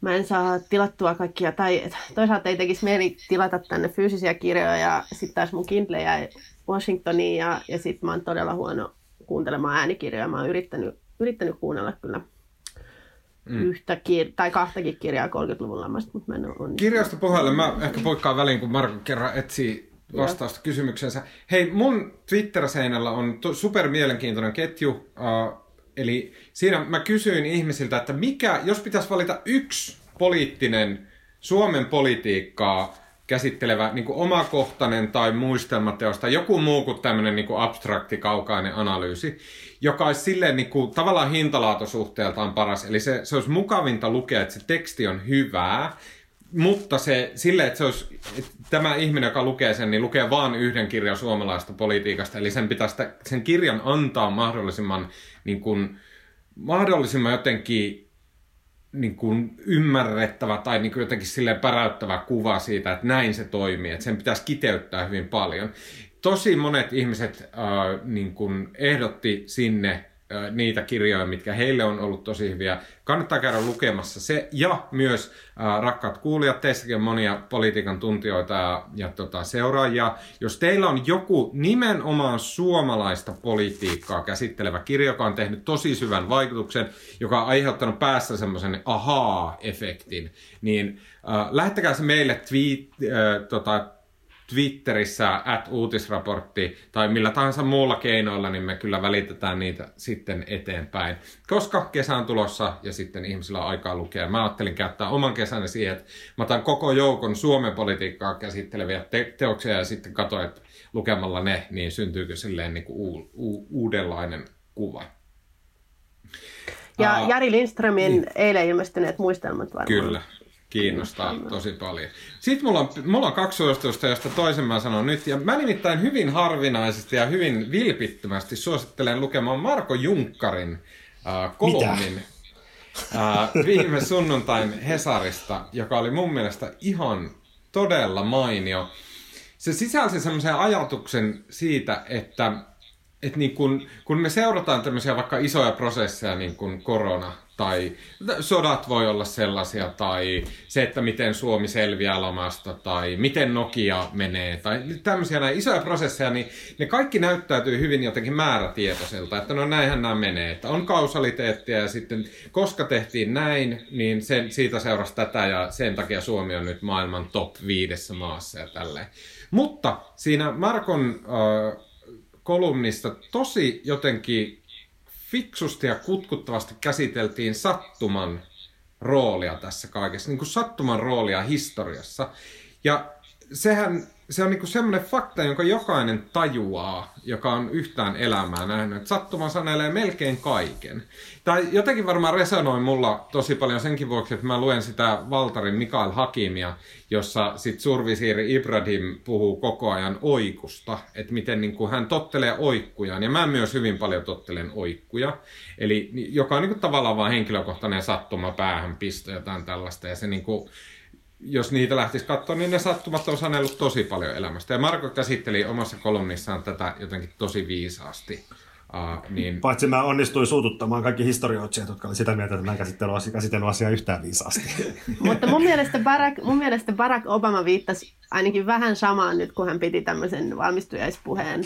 mä en saa tilattua kaikkia, tai toisaalta ei tekisi mieli tilata tänne fyysisiä kirjoja, ja sitten taas mun Kindle jäi Washingtoniin, ja, ja sitten mä oon todella huono kuuntelemaan äänikirjoja. Mä oon yrittänyt, yrittänyt kuunnella kyllä mm. yhtä kir- tai kahtakin kirjaa 30-luvun lamasta, mutta mä en ole Kirjasta puheelle, mä ehkä poikkaan väliin, kun Marko kerran etsii vastausta kysymyksensä. Hei, mun Twitter-seinällä on super mielenkiintoinen ketju, uh, eli siinä mä kysyin ihmisiltä, että mikä, jos pitäisi valita yksi poliittinen Suomen politiikkaa käsittelevä niin kuin omakohtainen tai muistelmateos tai joku muu kuin tämmöinen niin kuin abstrakti, kaukainen analyysi, joka olisi silleen niin kuin, tavallaan hintalaatusuhteeltaan paras. Eli se, se olisi mukavinta lukea, että se teksti on hyvää, mutta se, sille, että se olisi, että tämä ihminen, joka lukee sen, niin lukee vain yhden kirjan suomalaista politiikasta. Eli sen pitäisi sen kirjan antaa mahdollisimman, niin kuin, mahdollisimman jotenkin niin kuin ymmärrettävä tai niin kuin jotenkin silleen päräyttävä kuva siitä, että näin se toimii. Että sen pitäisi kiteyttää hyvin paljon. Tosi monet ihmiset äh, niin kuin ehdotti sinne niitä kirjoja, mitkä heille on ollut tosi hyviä. Kannattaa käydä lukemassa se. Ja myös äh, rakkaat kuulijat, teissäkin on monia politiikan tuntijoita ja, ja tota, seuraajia. Jos teillä on joku nimenomaan suomalaista politiikkaa käsittelevä kirja, joka on tehnyt tosi syvän vaikutuksen, joka on aiheuttanut päässä semmoisen ahaa-efektin, niin äh, lähettäkää se meille tweet, äh, tota, Twitterissä at uutisraportti tai millä tahansa muulla keinoilla, niin me kyllä välitetään niitä sitten eteenpäin. Koska kesä on tulossa ja sitten ihmisillä on aikaa lukea. Mä ajattelin käyttää oman kesäni siihen, että mä otan koko joukon Suomen politiikkaa käsitteleviä te- teoksia ja sitten katsoin, että lukemalla ne, niin syntyykö silleen niin kuin u- u- uudenlainen kuva. Ja Jari Lindströmin niin. eilen ilmestyneet muistelmat varmaan. Kyllä, kiinnostaa tosi paljon. Sitten mulla on, mulla on kaksi suositusta, josta toisen mä sanon nyt. Ja mä nimittäin hyvin harvinaisesti ja hyvin vilpittömästi suosittelen lukemaan Marko Junkkarin äh, kolumnin äh, viime sunnuntain Hesarista, joka oli mun mielestä ihan todella mainio. Se sisälsi semmoisen ajatuksen siitä, että et niin kun, kun me seurataan tämmöisiä vaikka isoja prosesseja, niin kuin korona tai sodat voi olla sellaisia, tai se, että miten Suomi selviää lamasta, tai miten Nokia menee, tai tämmöisiä näin isoja prosesseja, niin ne kaikki näyttäytyy hyvin jotenkin määrätietoiselta, että no näinhän nämä menee, että on kausaliteettia, ja sitten koska tehtiin näin, niin sen, siitä seurasi tätä, ja sen takia Suomi on nyt maailman top viidessä maassa ja tälleen. Mutta siinä Markon äh, kolumnista tosi jotenkin fiksusti ja kutkuttavasti käsiteltiin sattuman roolia tässä kaikessa, niin kuin sattuman roolia historiassa. Ja sehän se on niinku semmoinen fakta, jonka jokainen tajuaa, joka on yhtään elämää nähnyt. Että sattuma sanelee melkein kaiken. Tai jotenkin varmaan resonoi mulla tosi paljon senkin vuoksi, että mä luen sitä Valtarin Mikael Hakimia, jossa sit survisiiri Ibrahim puhuu koko ajan oikusta, että miten niinku hän tottelee oikkujaan. Ja mä myös hyvin paljon tottelen oikkuja. Eli joka on niinku tavallaan vaan henkilökohtainen sattuma päähän pisto jotain tällaista. Ja se niinku, jos niitä lähtisi katsoa, niin ne sattumat on sanellut tosi paljon elämästä. Ja Marko käsitteli omassa kolumnissaan tätä jotenkin tosi viisaasti. Uh, niin... Paitsi mä onnistuin suututtamaan kaikki historioitsijat, jotka olivat sitä mieltä, että mä en käsitellyt, käsitellyt asiaa yhtään viisaasti. Mutta mun mielestä, Barack, mun mielestä Barack Obama viittasi ainakin vähän samaan nyt, kun hän piti tämmöisen valmistujaispuheen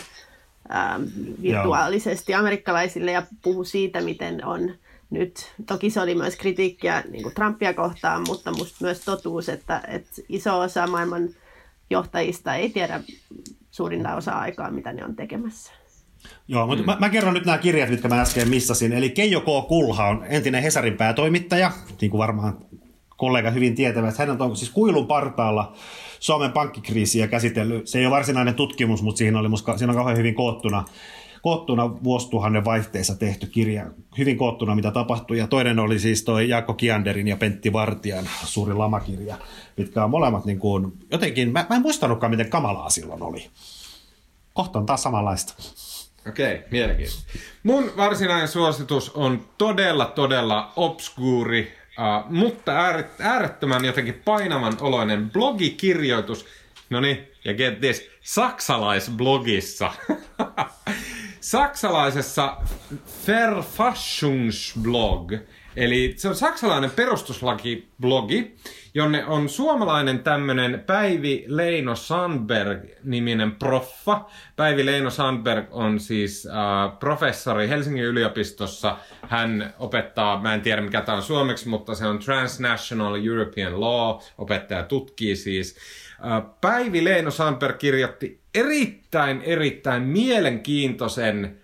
ähm, virtuaalisesti Joo. amerikkalaisille ja puhui siitä, miten on nyt. Toki se oli myös kritiikkiä niin kuin Trumpia kohtaan, mutta musta myös totuus, että, että iso osa maailman johtajista ei tiedä suurinta osaa aikaa, mitä ne on tekemässä. Joo, mutta mm. mä, mä kerron nyt nämä kirjat, mitkä mä äsken missasin. Eli Keijo K. Kulha on entinen Hesarin päätoimittaja, niin kuin varmaan kollega hyvin tietävät. Hän on siis kuilun partaalla Suomen pankkikriisiä käsitellyt. Se ei ole varsinainen tutkimus, mutta siinä, oli muska, siinä on kauhean hyvin koottuna, koottuna vuosituhannen vaihteessa tehty kirja, hyvin koottuna mitä tapahtui. Ja toinen oli siis toi Jaakko Kianderin ja Pentti Vartian suuri lamakirja, mitkä on molemmat niin kuin, jotenkin, mä, mä en muistanutkaan miten kamalaa silloin oli. Kohta on taas samanlaista. Okei, okay, mielenkiintoista. Mun varsinainen suositus on todella, todella obskuuri, uh, mutta äärettömän jotenkin painavan oloinen blogikirjoitus. No niin, ja get this, saksalaisblogissa. Saksalaisessa Verfassungsblog, eli se on saksalainen perustuslakiblogi, jonne on suomalainen tämmönen Päivi Leino Sandberg-niminen proffa. Päivi Leino Sandberg on siis äh, professori Helsingin yliopistossa. Hän opettaa, mä en tiedä mikä tämä on suomeksi, mutta se on Transnational European Law, opettaja tutkii siis. Päivi Leino Sandberg kirjoitti erittäin, erittäin mielenkiintoisen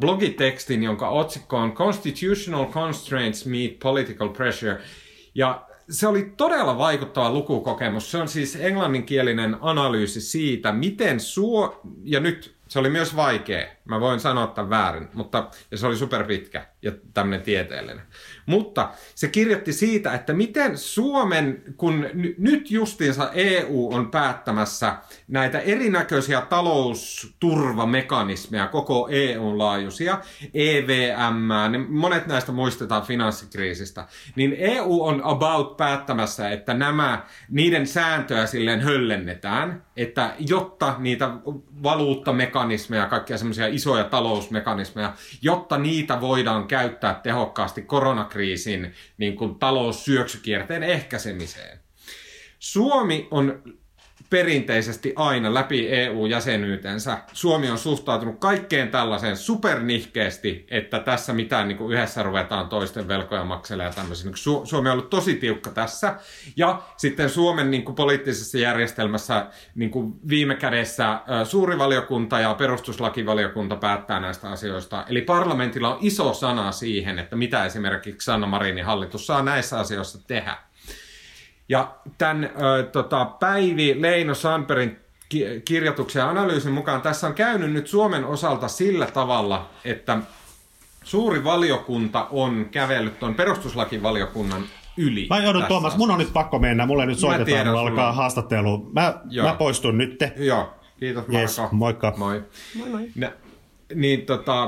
blogitekstin, jonka otsikko on Constitutional Constraints Meet Political Pressure. Ja se oli todella vaikuttava lukukokemus. Se on siis englanninkielinen analyysi siitä, miten suo... Ja nyt se oli myös vaikea. Mä voin sanoa tämän väärin, mutta ja se oli superpitkä ja tämmöinen tieteellinen. Mutta se kirjoitti siitä, että miten Suomen, kun n- nyt justiinsa EU on päättämässä näitä erinäköisiä talousturvamekanismeja, koko EUn laajuisia, EVM, niin monet näistä muistetaan finanssikriisistä, niin EU on about päättämässä, että nämä, niiden sääntöjä silleen höllennetään, että jotta niitä valuuttamekanismeja, kaikkia semmoisia isoja talousmekanismeja, jotta niitä voidaan käyttää tehokkaasti koronakriisin niin kuin taloussyöksykierteen ehkäisemiseen. Suomi on perinteisesti aina läpi EU-jäsenyytensä Suomi on suhtautunut kaikkeen tällaiseen supernihkeesti, että tässä mitään niin kuin yhdessä ruvetaan toisten velkoja makselemaan ja tämmöisiä. Niin Su- Suomi on ollut tosi tiukka tässä. Ja sitten Suomen niin kuin poliittisessa järjestelmässä niin kuin viime kädessä suuri valiokunta ja perustuslakivaliokunta päättää näistä asioista. Eli parlamentilla on iso sana siihen, että mitä esimerkiksi Sanna Marinin hallitus saa näissä asioissa tehdä. Ja tämän äh, tota, Päivi Leino Sandbergin ki- kirjoituksen ja analyysin mukaan tässä on käynyt nyt Suomen osalta sillä tavalla, että suuri valiokunta on kävellyt tuon perustuslakivaliokunnan yli. Mä joudun Tuomas, asiassa. mun on nyt pakko mennä, mulle nyt soitetaan, tiedän, mulla alkaa on... haastattelu. Mä, mä poistun nyt. Joo, kiitos Marko. Yes, moikka. Moi. Moi moi. Ne, niin tota,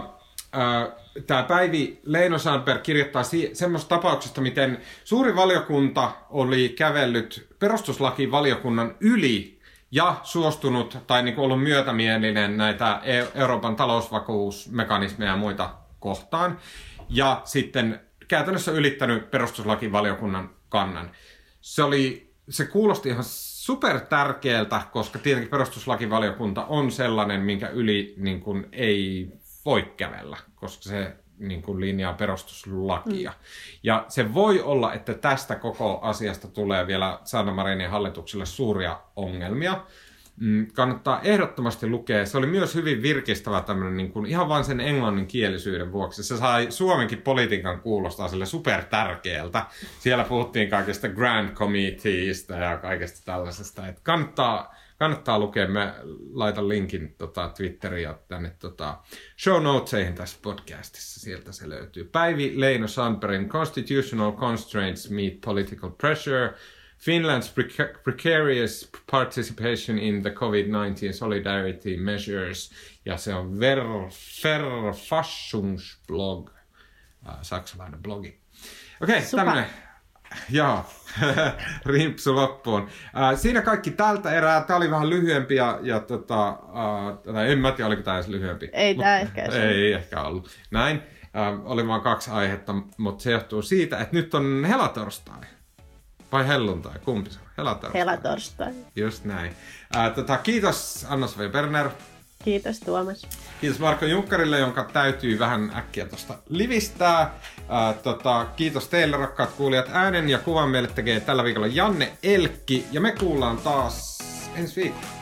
äh, tämä Päivi Leino Sandberg kirjoittaa si- semmoista tapauksesta, miten suuri valiokunta oli kävellyt perustuslakivaliokunnan yli ja suostunut tai niin ollut myötämielinen näitä e- Euroopan talousvakuusmekanismeja ja muita kohtaan. Ja sitten käytännössä ylittänyt perustuslakivaliokunnan kannan. Se, oli, se kuulosti ihan super tärkeältä, koska tietenkin perustuslakivaliokunta on sellainen, minkä yli niin kuin, ei voi kävellä, koska se niin kuin linjaa perustuslakia. Mm. Ja se voi olla, että tästä koko asiasta tulee vielä Sanna Marinin hallitukselle suuria ongelmia. Mm, kannattaa ehdottomasti lukea. Se oli myös hyvin virkistävä tämmöinen, niin kuin, ihan vain sen englanninkielisyyden vuoksi. Se sai Suomenkin politiikan kuulostaa sille super tärkeältä. Siellä puhuttiin kaikista Grand Committeeista ja kaikesta tällaisesta. Että kannattaa kannattaa lukea. Mä laitan linkin tota, Twitteriin ja tänne tota, show notesihin tässä podcastissa. Sieltä se löytyy. Päivi Leino Sandbergin Constitutional Constraints Meet Political Pressure. Finland's preca- precarious participation in the COVID-19 solidarity measures. Ja se on Ver, Verfassungsblog, äh, saksalainen blogi. Okei, okay, tämmöinen Joo, rimpsu loppuun. Äh, siinä kaikki tältä erää. Tämä oli vähän lyhyempi ja, ja tota, äh, en mä tiedä, oliko tämä edes lyhyempi. Ei tämä ehkä Ei, ei ehkä ollut. Näin. Äh, oli vain kaksi aihetta, mutta se johtuu siitä, että nyt on helatorstai. Vai helluntai, kumpi se on? Helatorstai. Helatorstai. Just näin. Äh, tota, kiitos Anna-Sofi Berner. Kiitos Tuomas. Kiitos Marko Junkkarille, jonka täytyy vähän äkkiä tuosta livistää. Ää, tota, kiitos teille rakkaat kuulijat. Äänen ja kuvan meille tekee tällä viikolla Janne Elkki ja me kuullaan taas ensi viikolla.